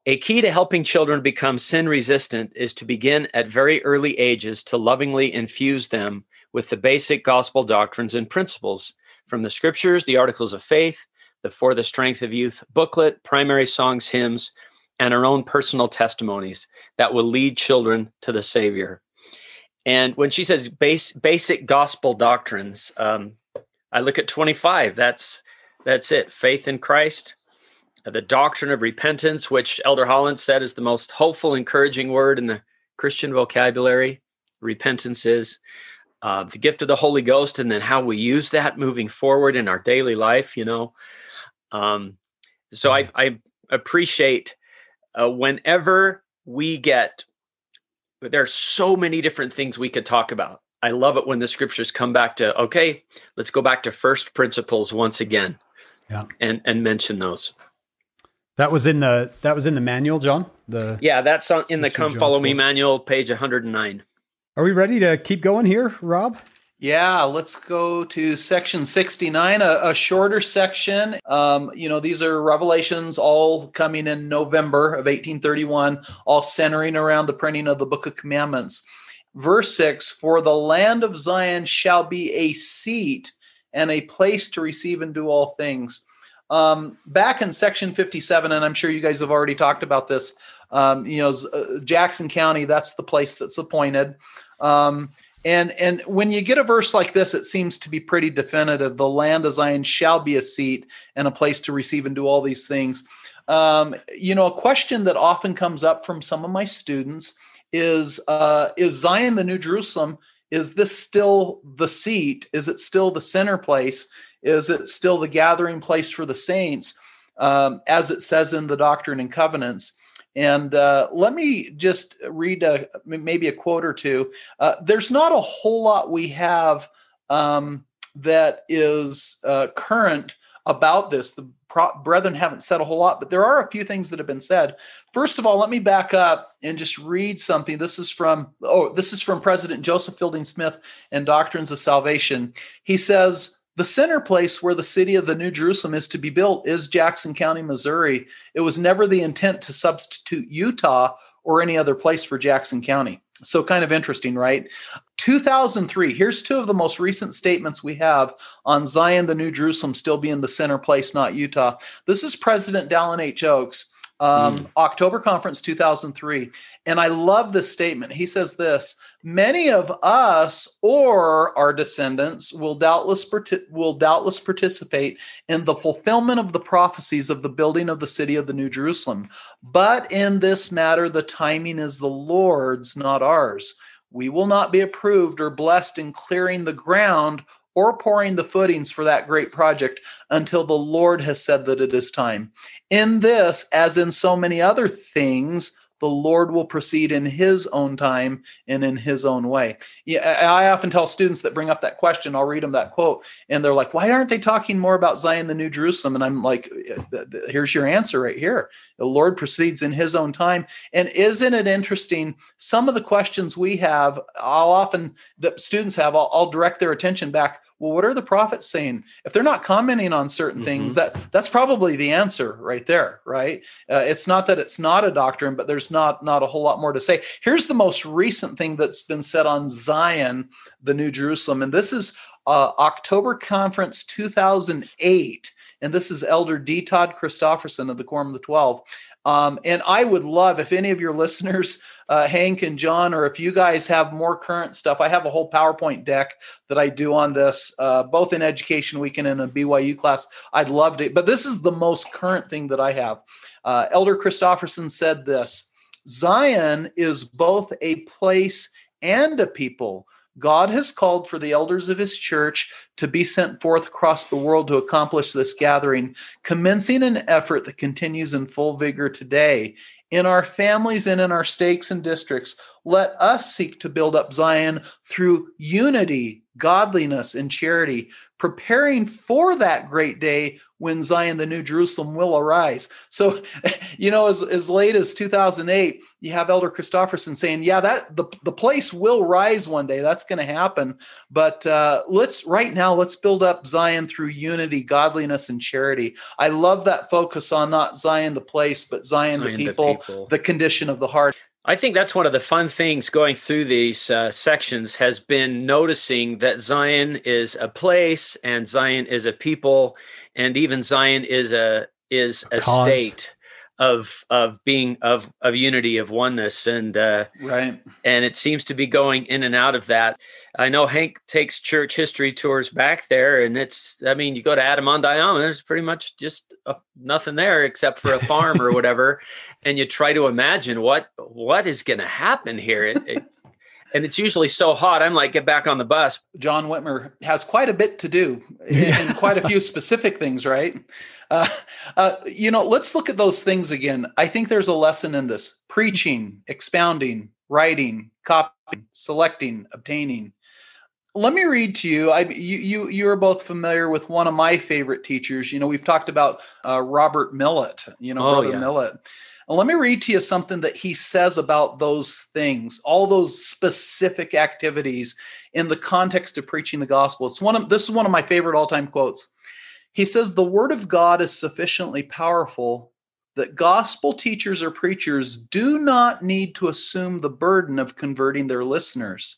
[SPEAKER 4] A key to helping children become sin resistant is to begin at very early ages to lovingly infuse them with the basic gospel doctrines and principles from the scriptures, the articles of faith, the For the Strength of Youth booklet, primary songs, hymns, and our own personal testimonies that will lead children to the Savior. And when she says base, basic gospel doctrines, um, I look at 25. That's that's it. Faith in Christ, uh, the doctrine of repentance, which Elder Holland said is the most hopeful, encouraging word in the Christian vocabulary. Repentance is uh, the gift of the Holy Ghost, and then how we use that moving forward in our daily life. You know, um, so I, I appreciate uh, whenever we get there are so many different things we could talk about. I love it when the scriptures come back to okay, let's go back to first principles once again.
[SPEAKER 3] Yeah.
[SPEAKER 4] And and mention those.
[SPEAKER 3] That was in the that was in the manual, John. The
[SPEAKER 4] Yeah, that's on, in the Come John's Follow Me manual, page 109.
[SPEAKER 3] Are we ready to keep going here, Rob?
[SPEAKER 2] Yeah, let's go to section 69, a, a shorter section. Um, you know, these are revelations all coming in November of 1831, all centering around the printing of the Book of Commandments. Verse 6 For the land of Zion shall be a seat and a place to receive and do all things. Um, back in section 57, and I'm sure you guys have already talked about this, um, you know, uh, Jackson County, that's the place that's appointed. Um, and and when you get a verse like this, it seems to be pretty definitive. The land of Zion shall be a seat and a place to receive and do all these things. Um, you know, a question that often comes up from some of my students is uh, is Zion the New Jerusalem? Is this still the seat? Is it still the center place? Is it still the gathering place for the saints, um, as it says in the Doctrine and Covenants? And uh, let me just read a, maybe a quote or two. Uh, there's not a whole lot we have um, that is uh, current about this. The pro- brethren haven't said a whole lot, but there are a few things that have been said. First of all, let me back up and just read something. This is from oh, this is from President Joseph Fielding Smith and Doctrines of Salvation. He says. The center place where the city of the New Jerusalem is to be built is Jackson County, Missouri. It was never the intent to substitute Utah or any other place for Jackson County. So, kind of interesting, right? 2003, here's two of the most recent statements we have on Zion, the New Jerusalem still being the center place, not Utah. This is President Dallin H. Oaks, um, mm. October Conference 2003. And I love this statement. He says this Many of us or our descendants will doubtless will doubtless participate in the fulfillment of the prophecies of the building of the city of the New Jerusalem. But in this matter, the timing is the Lord's, not ours. We will not be approved or blessed in clearing the ground or pouring the footings for that great project until the Lord has said that it is time. In this, as in so many other things, the Lord will proceed in his own time and in his own way. Yeah, I often tell students that bring up that question, I'll read them that quote, and they're like, why aren't they talking more about Zion, the New Jerusalem? And I'm like, uh, here's your answer right here. The Lord proceeds in his own time. And isn't it interesting? Some of the questions we have, I'll often, that students have, I'll, I'll direct their attention back well what are the prophets saying? If they're not commenting on certain mm-hmm. things that that's probably the answer right there right? Uh, it's not that it's not a doctrine but there's not not a whole lot more to say. Here's the most recent thing that's been said on zion the new jerusalem and this is uh, october conference 2008 and this is elder d. Todd christofferson of the quorum of the 12 um, and I would love if any of your listeners, uh, Hank and John, or if you guys have more current stuff, I have a whole PowerPoint deck that I do on this, uh, both in Education Weekend and in a BYU class. I'd love to, but this is the most current thing that I have. Uh, Elder Christofferson said this Zion is both a place and a people God has called for the elders of his church to be sent forth across the world to accomplish this gathering, commencing an effort that continues in full vigor today. In our families and in our stakes and districts, let us seek to build up Zion through unity, godliness, and charity, preparing for that great day when Zion, the New Jerusalem, will arise. So, you know, as, as late as 2008, you have Elder Christofferson saying, yeah, that the, the place will rise one day. That's going to happen. But uh, let's right now, let's build up Zion through unity, godliness, and charity. I love that focus on not Zion, the place, but Zion, Zion the, people, the people, the condition of the heart.
[SPEAKER 4] I think that's one of the fun things going through these uh, sections has been noticing that Zion is a place and Zion is a people and even Zion is a is a, a state of of being of of unity of oneness and uh
[SPEAKER 2] right
[SPEAKER 4] and it seems to be going in and out of that i know hank takes church history tours back there and it's i mean you go to Adam-ondi-Ahman there's pretty much just a, nothing there except for a farm or whatever and you try to imagine what what is going to happen here it, it, and it's usually so hot. I'm like, get back on the bus.
[SPEAKER 2] John Whitmer has quite a bit to do and quite a few specific things, right? Uh, uh, you know, let's look at those things again. I think there's a lesson in this preaching, expounding, writing, copying, selecting, obtaining. Let me read to you. I you you you are both familiar with one of my favorite teachers. You know, we've talked about uh, Robert Millet. You know, oh, Brother yeah. Millet. And let me read to you something that he says about those things, all those specific activities in the context of preaching the gospel. It's one of this is one of my favorite all-time quotes. He says the word of God is sufficiently powerful that gospel teachers or preachers do not need to assume the burden of converting their listeners.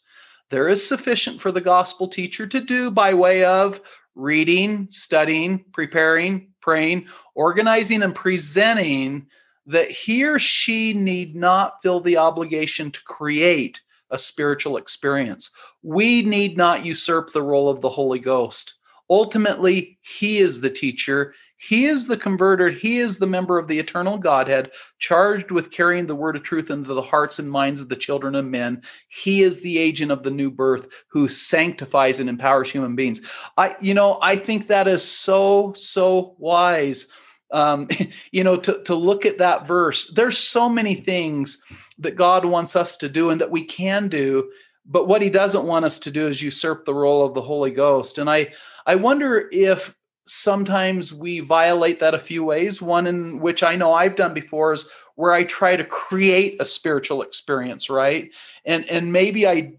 [SPEAKER 2] There is sufficient for the gospel teacher to do by way of reading, studying, preparing, praying, organizing, and presenting that he or she need not feel the obligation to create a spiritual experience. We need not usurp the role of the Holy Ghost. Ultimately, he is the teacher, he is the converter, he is the member of the eternal Godhead, charged with carrying the word of truth into the hearts and minds of the children of men. He is the agent of the new birth who sanctifies and empowers human beings. I you know, I think that is so so wise um, you know, to, to look at that verse. There's so many things that God wants us to do and that we can do, but what he doesn't want us to do is usurp the role of the Holy Ghost. And I, I wonder if sometimes we violate that a few ways. One in which I know I've done before is where I try to create a spiritual experience, right? And and maybe I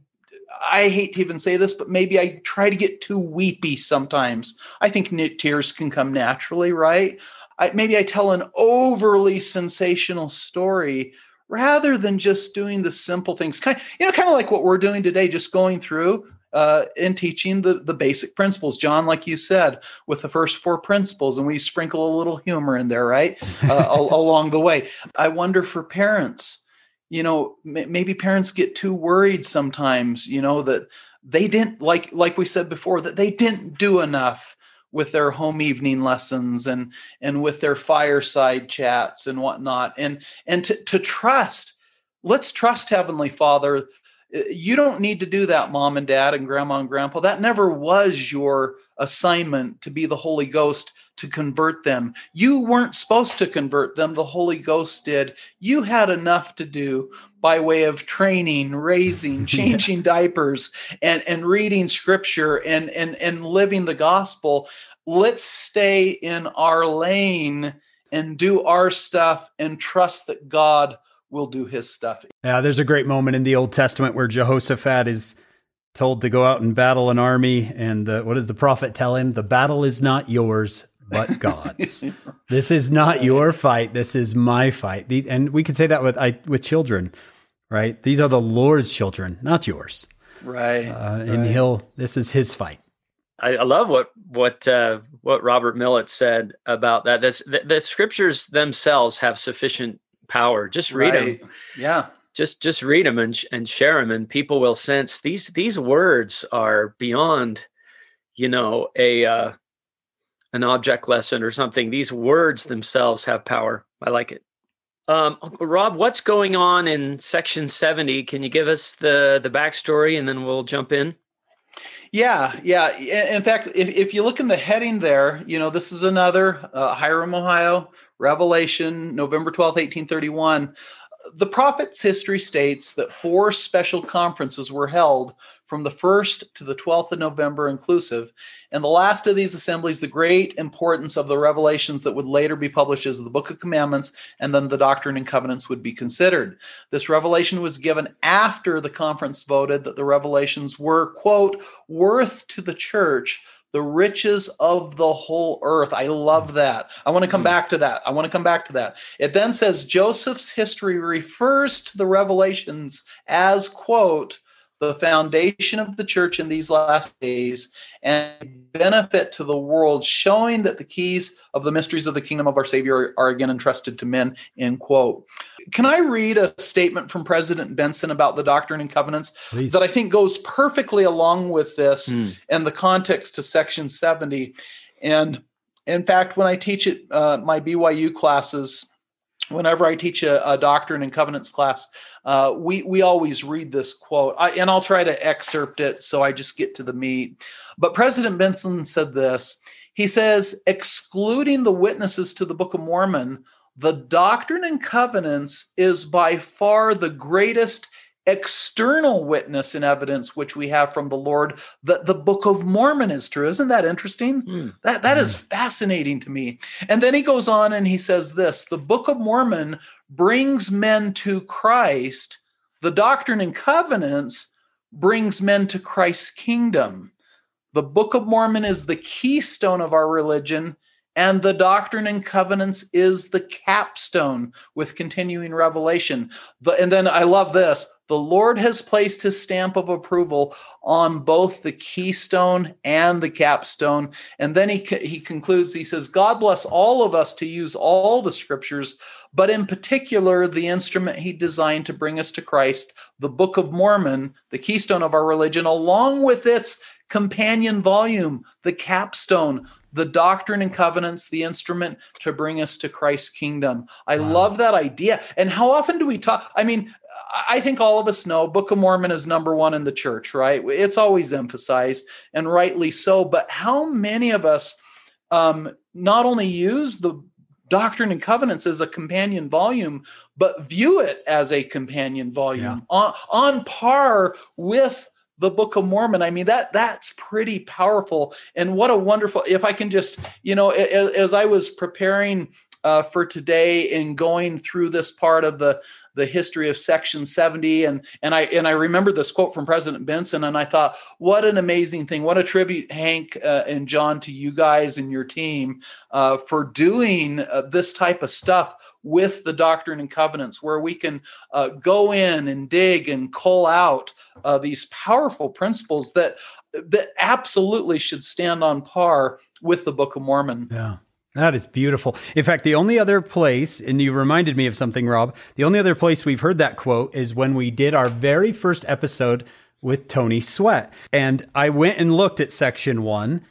[SPEAKER 2] I hate to even say this, but maybe I try to get too weepy sometimes. I think tears can come naturally, right? I, maybe I tell an overly sensational story rather than just doing the simple things. Kind, you know, kind of like what we're doing today, just going through uh, and teaching the the basic principles. John, like you said, with the first four principles, and we sprinkle a little humor in there, right, uh, along the way. I wonder for parents, you know, m- maybe parents get too worried sometimes, you know, that they didn't like like we said before that they didn't do enough with their home evening lessons and and with their fireside chats and whatnot and and to, to trust let's trust heavenly father You don't need to do that, mom and dad and grandma and grandpa. That never was your assignment to be the Holy Ghost to convert them. You weren't supposed to convert them, the Holy Ghost did. You had enough to do by way of training, raising, changing diapers, and, and reading scripture and, and, and living the gospel. Let's stay in our lane and do our stuff and trust that God will do his stuff.
[SPEAKER 3] Yeah, there's a great moment in the Old Testament where Jehoshaphat is told to go out and battle an army. And uh, what does the prophet tell him? The battle is not yours, but God's. this is not your fight. This is my fight. The, and we could say that with I, with children, right? These are the Lord's children, not yours.
[SPEAKER 2] Right.
[SPEAKER 3] Uh, and right. he'll. This is his fight.
[SPEAKER 4] I, I love what what uh, what Robert Millet said about that. This the, the, scriptures themselves have sufficient power. Just read right. them.
[SPEAKER 2] Yeah.
[SPEAKER 4] Just just read them and and share them, and people will sense these these words are beyond, you know, a uh, an object lesson or something. These words themselves have power. I like it. Um, Rob, what's going on in section 70? Can you give us the the backstory and then we'll jump in?
[SPEAKER 2] Yeah, yeah. In fact, if, if you look in the heading there, you know, this is another uh, Hiram, Ohio, Revelation, November 12th, 1831. The prophet's history states that four special conferences were held from the 1st to the 12th of November inclusive. And the last of these assemblies, the great importance of the revelations that would later be published as the Book of Commandments, and then the Doctrine and Covenants would be considered. This revelation was given after the conference voted that the revelations were, quote, worth to the church the riches of the whole earth. I love that. I want to come hmm. back to that. I want to come back to that. It then says Joseph's history refers to the revelations as, quote, the foundation of the church in these last days and benefit to the world, showing that the keys of the mysteries of the kingdom of our Savior are again entrusted to men. End quote. Can I read a statement from President Benson about the Doctrine and Covenants Please. that I think goes perfectly along with this mm. and the context to Section 70? And in fact, when I teach it, uh, my BYU classes, whenever I teach a, a Doctrine and Covenants class, uh, we we always read this quote, I, and I'll try to excerpt it so I just get to the meat. But President Benson said this. He says, excluding the witnesses to the Book of Mormon, the Doctrine and Covenants is by far the greatest external witness and evidence which we have from the Lord that the Book of Mormon is true. Isn't that interesting? Mm. That that mm. is fascinating to me. And then he goes on and he says this, the Book of Mormon brings men to Christ. The Doctrine and Covenants brings men to Christ's kingdom. The Book of Mormon is the keystone of our religion and the Doctrine and Covenants is the capstone with continuing revelation. The, and then I love this the Lord has placed his stamp of approval on both the keystone and the capstone. And then he, he concludes, he says, God bless all of us to use all the scriptures, but in particular, the instrument he designed to bring us to Christ, the Book of Mormon, the keystone of our religion, along with its companion volume, the capstone, the doctrine and covenants, the instrument to bring us to Christ's kingdom. I wow. love that idea. And how often do we talk? I mean, I think all of us know Book of Mormon is number one in the church, right? It's always emphasized, and rightly so. But how many of us um, not only use the Doctrine and Covenants as a companion volume, but view it as a companion volume yeah. on, on par with the Book of Mormon. I mean that that's pretty powerful. And what a wonderful! If I can just, you know, as, I was preparing uh, for today and going through this part of the the history of Section 70, and and I and I remember this quote from President Benson, and I thought, what an amazing thing! What a tribute, Hank uh, and John, to you guys and your team uh, for doing uh, this type of stuff with the Doctrine and Covenants, where we can uh, go in and dig and cull out uh, these powerful principles that that absolutely should stand on par with the Book of Mormon.
[SPEAKER 3] Yeah. That is beautiful. In fact, the only other place, and you reminded me of something, Rob, the only other place we've heard that quote is when we did our very first episode with Tony Sweat. And I went and looked at section one,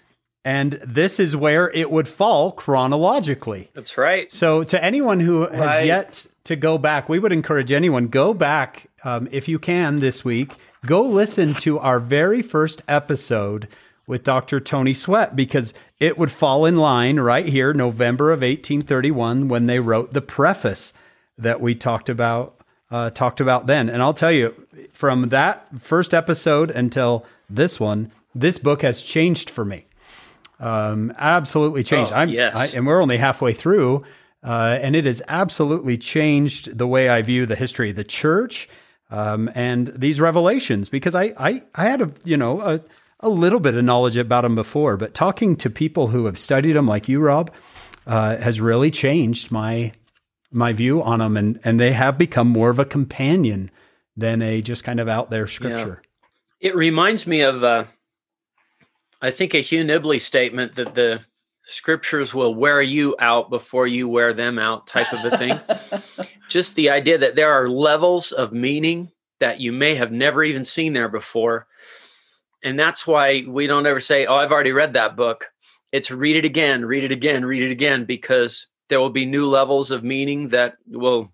[SPEAKER 3] and this is where it would fall chronologically.
[SPEAKER 4] That's right.
[SPEAKER 3] So, to anyone who has right. yet to go back, we would encourage anyone go back um, if you can this week, go listen to our very first episode with Dr. Tony Sweat because it would fall in line right here, November of 1831, when they wrote the preface that we talked about uh, talked about then. And I'll tell you, from that first episode until this one, this book has changed for me. Um, absolutely changed.
[SPEAKER 4] Oh,
[SPEAKER 3] I'm,
[SPEAKER 4] yes.
[SPEAKER 3] I, and we're only halfway through, uh, and it has absolutely changed the way I view the history of the church um, and these revelations. Because I, I, I had a, you know, a, a little bit of knowledge about them before, but talking to people who have studied them, like you, Rob, uh, has really changed my my view on them, and and they have become more of a companion than a just kind of out there scripture.
[SPEAKER 4] It reminds me of, uh, I think, a Hugh Nibley statement that the scriptures will wear you out before you wear them out, type of a thing. just the idea that there are levels of meaning that you may have never even seen there before. And that's why we don't ever say, Oh, I've already read that book. It's read it again, read it again, read it again, because there will be new levels of meaning that will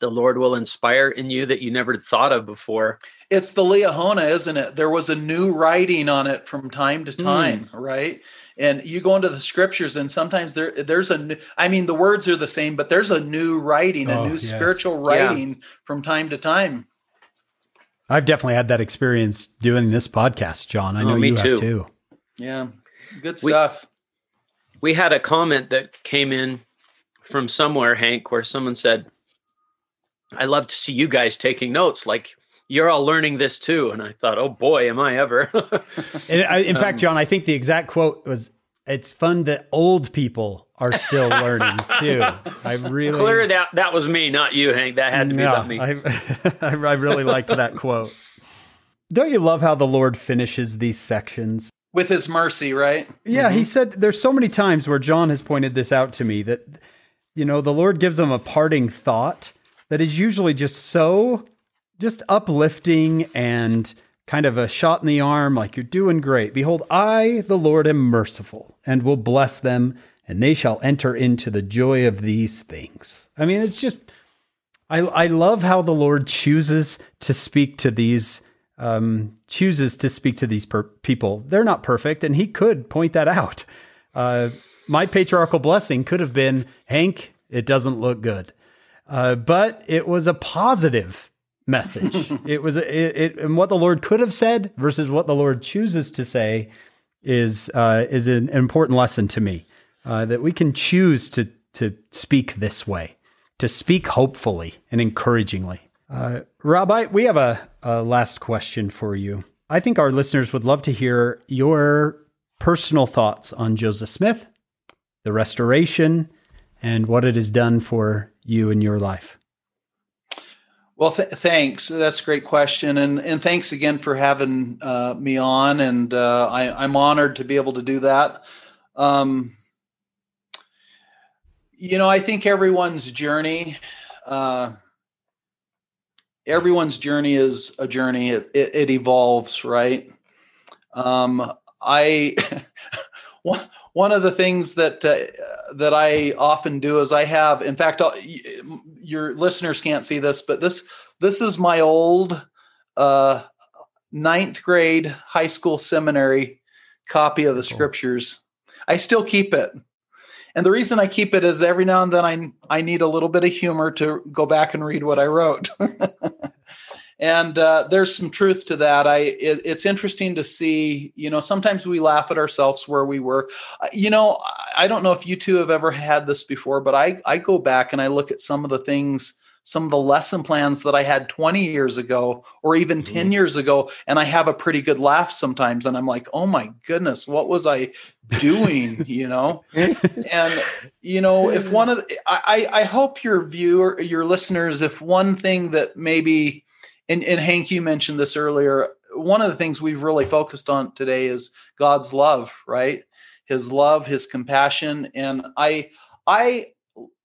[SPEAKER 4] the Lord will inspire in you that you never thought of before.
[SPEAKER 2] It's the Liahona, isn't it? There was a new writing on it from time to time, mm. right? And you go into the scriptures, and sometimes there there's a new. I mean, the words are the same, but there's a new writing, a oh, new yes. spiritual writing yeah. from time to time.
[SPEAKER 3] I've definitely had that experience doing this podcast, John. I know oh, you too. have too.
[SPEAKER 2] Yeah, good stuff.
[SPEAKER 4] We, we had a comment that came in from somewhere, Hank, where someone said, I love to see you guys taking notes. Like you're all learning this too. And I thought, oh boy, am I ever.
[SPEAKER 3] in fact, um, John, I think the exact quote was, it's fun that old people are still learning too. I really
[SPEAKER 4] clear that that was me, not you, Hank. That had to be about me.
[SPEAKER 3] I, I really liked that quote. Don't you love how the Lord finishes these sections?
[SPEAKER 2] With his mercy, right?
[SPEAKER 3] Yeah, mm-hmm. he said there's so many times where John has pointed this out to me that, you know, the Lord gives them a parting thought that is usually just so just uplifting and kind of a shot in the arm, like you're doing great. Behold, I, the Lord, am merciful and will bless them, and they shall enter into the joy of these things. I mean, it's just, I, I love how the Lord chooses to speak to these, um, chooses to speak to these per- people. They're not perfect, and He could point that out. Uh, my patriarchal blessing could have been Hank, it doesn't look good. Uh, but it was a positive message. it was it, it, and what the Lord could have said versus what the Lord chooses to say is uh, is an, important lesson to me uh, that we can choose to to speak this way, to speak hopefully and encouragingly. Uh, Rob, I, we have a, a last question for you. I think our listeners would love to hear your personal thoughts on Joseph Smith, the restoration, and what it has done for you in your life?
[SPEAKER 2] Well, th- thanks. That's a great question, and and thanks again for having uh, me on. And uh, I, am honored to be able to do that. Um, you know, I think everyone's journey, uh, everyone's journey is a journey. It, it, it evolves, right? Um, I one of the things that uh, that I often do is I have, in fact, I'll, your listeners can't see this, but this this is my old uh, ninth grade high school seminary copy of the scriptures. I still keep it. And the reason I keep it is every now and then I I need a little bit of humor to go back and read what I wrote. and uh, there's some truth to that. I it, it's interesting to see you know sometimes we laugh at ourselves where we were. Uh, you know i don't know if you two have ever had this before but i i go back and i look at some of the things some of the lesson plans that i had 20 years ago or even mm-hmm. 10 years ago and i have a pretty good laugh sometimes and i'm like oh my goodness what was i doing? You know? And you know if one of the, i i hope your viewer your listeners if one thing that maybe and, and Hank, you mentioned this earlier. One of the things we've really focused on today is God's love, right? His love, his compassion. And I, I,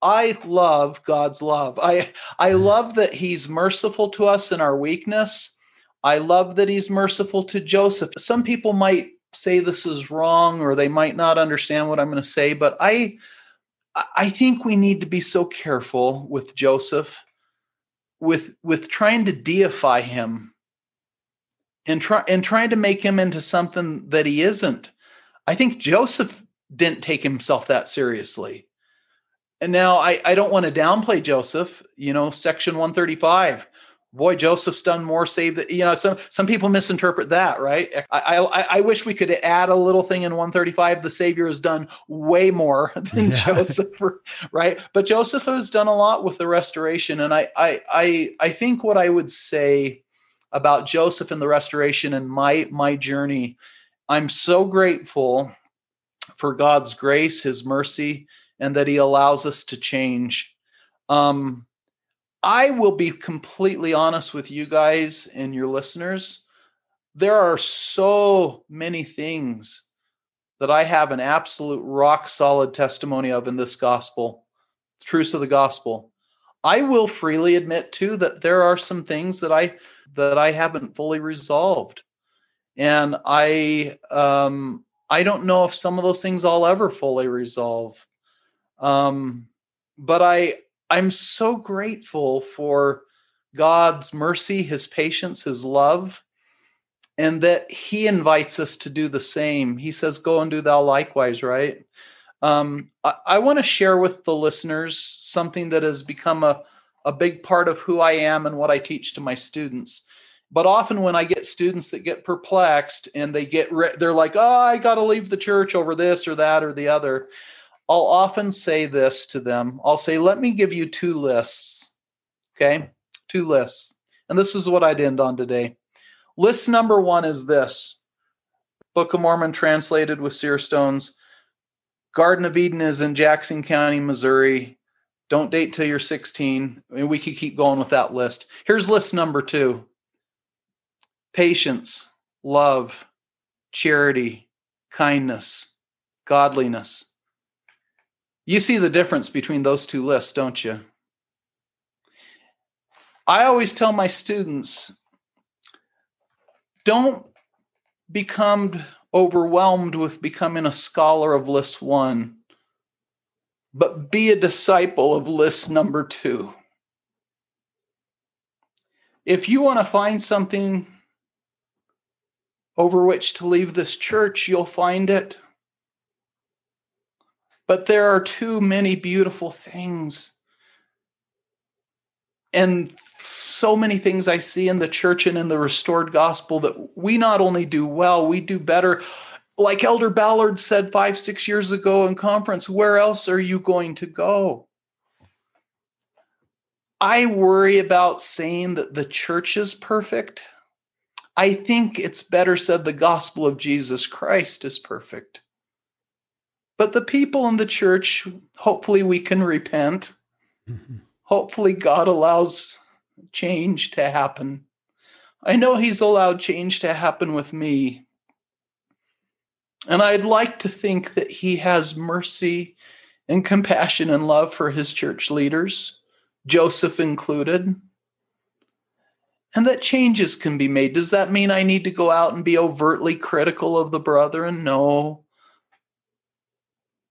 [SPEAKER 2] I love God's love. I, I love that he's merciful to us in our weakness. I love that he's merciful to Joseph. Some people might say this is wrong or they might not understand what I'm going to say, but I I think we need to be so careful with Joseph with with trying to deify him and try and trying to make him into something that he isn't. I think Joseph didn't take himself that seriously. And now I, I don't want to downplay Joseph, you know, section 135. Boy, Joseph's done more save that, you know, some some people misinterpret that, right? I, I I wish we could add a little thing in 135. The Savior has done way more than yeah. Joseph, right? But Joseph has done a lot with the restoration. And I I I I think what I would say about Joseph and the restoration and my my journey, I'm so grateful for God's grace, his mercy, and that he allows us to change. Um, I will be completely honest with you guys and your listeners. There are so many things that I have an absolute rock solid testimony of in this gospel, truths of the gospel. I will freely admit too that there are some things that I that I haven't fully resolved. And I um I don't know if some of those things I'll ever fully resolve. Um, but I I'm so grateful for God's mercy, his patience, his love, and that he invites us to do the same. He says, Go and do thou likewise, right? Um, I, I want to share with the listeners something that has become a, a big part of who I am and what I teach to my students. But often when I get students that get perplexed and they get, re- they're like, oh, I got to leave the church over this or that or the other. I'll often say this to them. I'll say, let me give you two lists. Okay. Two lists. And this is what I'd end on today. List number one is this Book of Mormon translated with seer stones. Garden of Eden is in Jackson County, Missouri. Don't date till you're 16. I mean, we could keep going with that list. Here's list number two patience, love, charity, kindness, godliness. You see the difference between those two lists, don't you? I always tell my students don't become overwhelmed with becoming a scholar of list one, but be a disciple of list number two. If you want to find something over which to leave this church, you'll find it. But there are too many beautiful things. And so many things I see in the church and in the restored gospel that we not only do well, we do better. Like Elder Ballard said five, six years ago in conference, where else are you going to go? I worry about saying that the church is perfect. I think it's better said the gospel of Jesus Christ is perfect. But the people in the church, hopefully, we can repent. Mm-hmm. Hopefully, God allows change to happen. I know He's allowed change to happen with me. And I'd like to think that He has mercy and compassion and love for His church leaders, Joseph included. And that changes can be made. Does that mean I need to go out and be overtly critical of the brethren? No.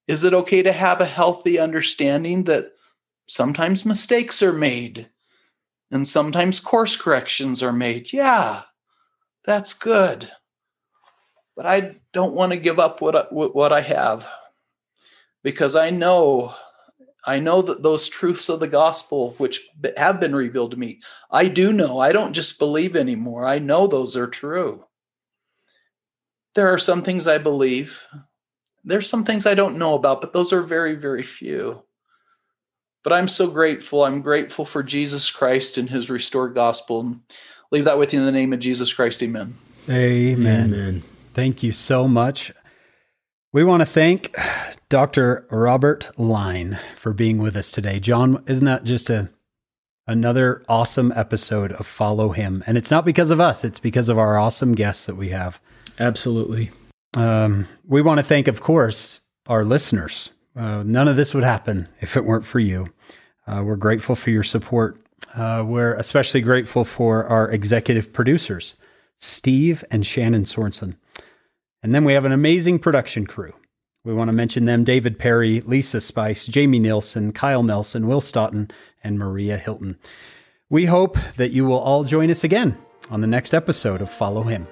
[SPEAKER 2] Is it okay to have a healthy understanding that sometimes mistakes are made and sometimes course corrections are made? Yeah, that's good. But I don't want to give up what I, what I have because I know I know that those truths of the gospel which have been revealed to me, I do know. I don't just believe anymore. I know those are true. There are some things I believe there's some things I don't know about, but those are very, very few. But I'm so grateful. I'm grateful for Jesus Christ and his restored gospel. And leave that with you in the name of Jesus Christ. Amen.
[SPEAKER 3] Amen. Amen. Thank you so much. We want to thank Dr. Robert Line for being with us today. John, isn't that just a another awesome episode of Follow Him? And it's not because of us, it's because of our awesome guests that we have.
[SPEAKER 5] Absolutely.
[SPEAKER 3] Um, we want to thank, of course, our listeners. Uh, none of this would happen if it weren't for you. Uh, we're grateful for your support. Uh, we're especially grateful for our executive producers, Steve and Shannon Sorensen. And then we have an amazing production crew. We want to mention them David Perry, Lisa Spice, Jamie Nilsson, Kyle Nelson, Will Stoughton, and Maria Hilton. We hope that you will all join us again on the next episode of Follow Him.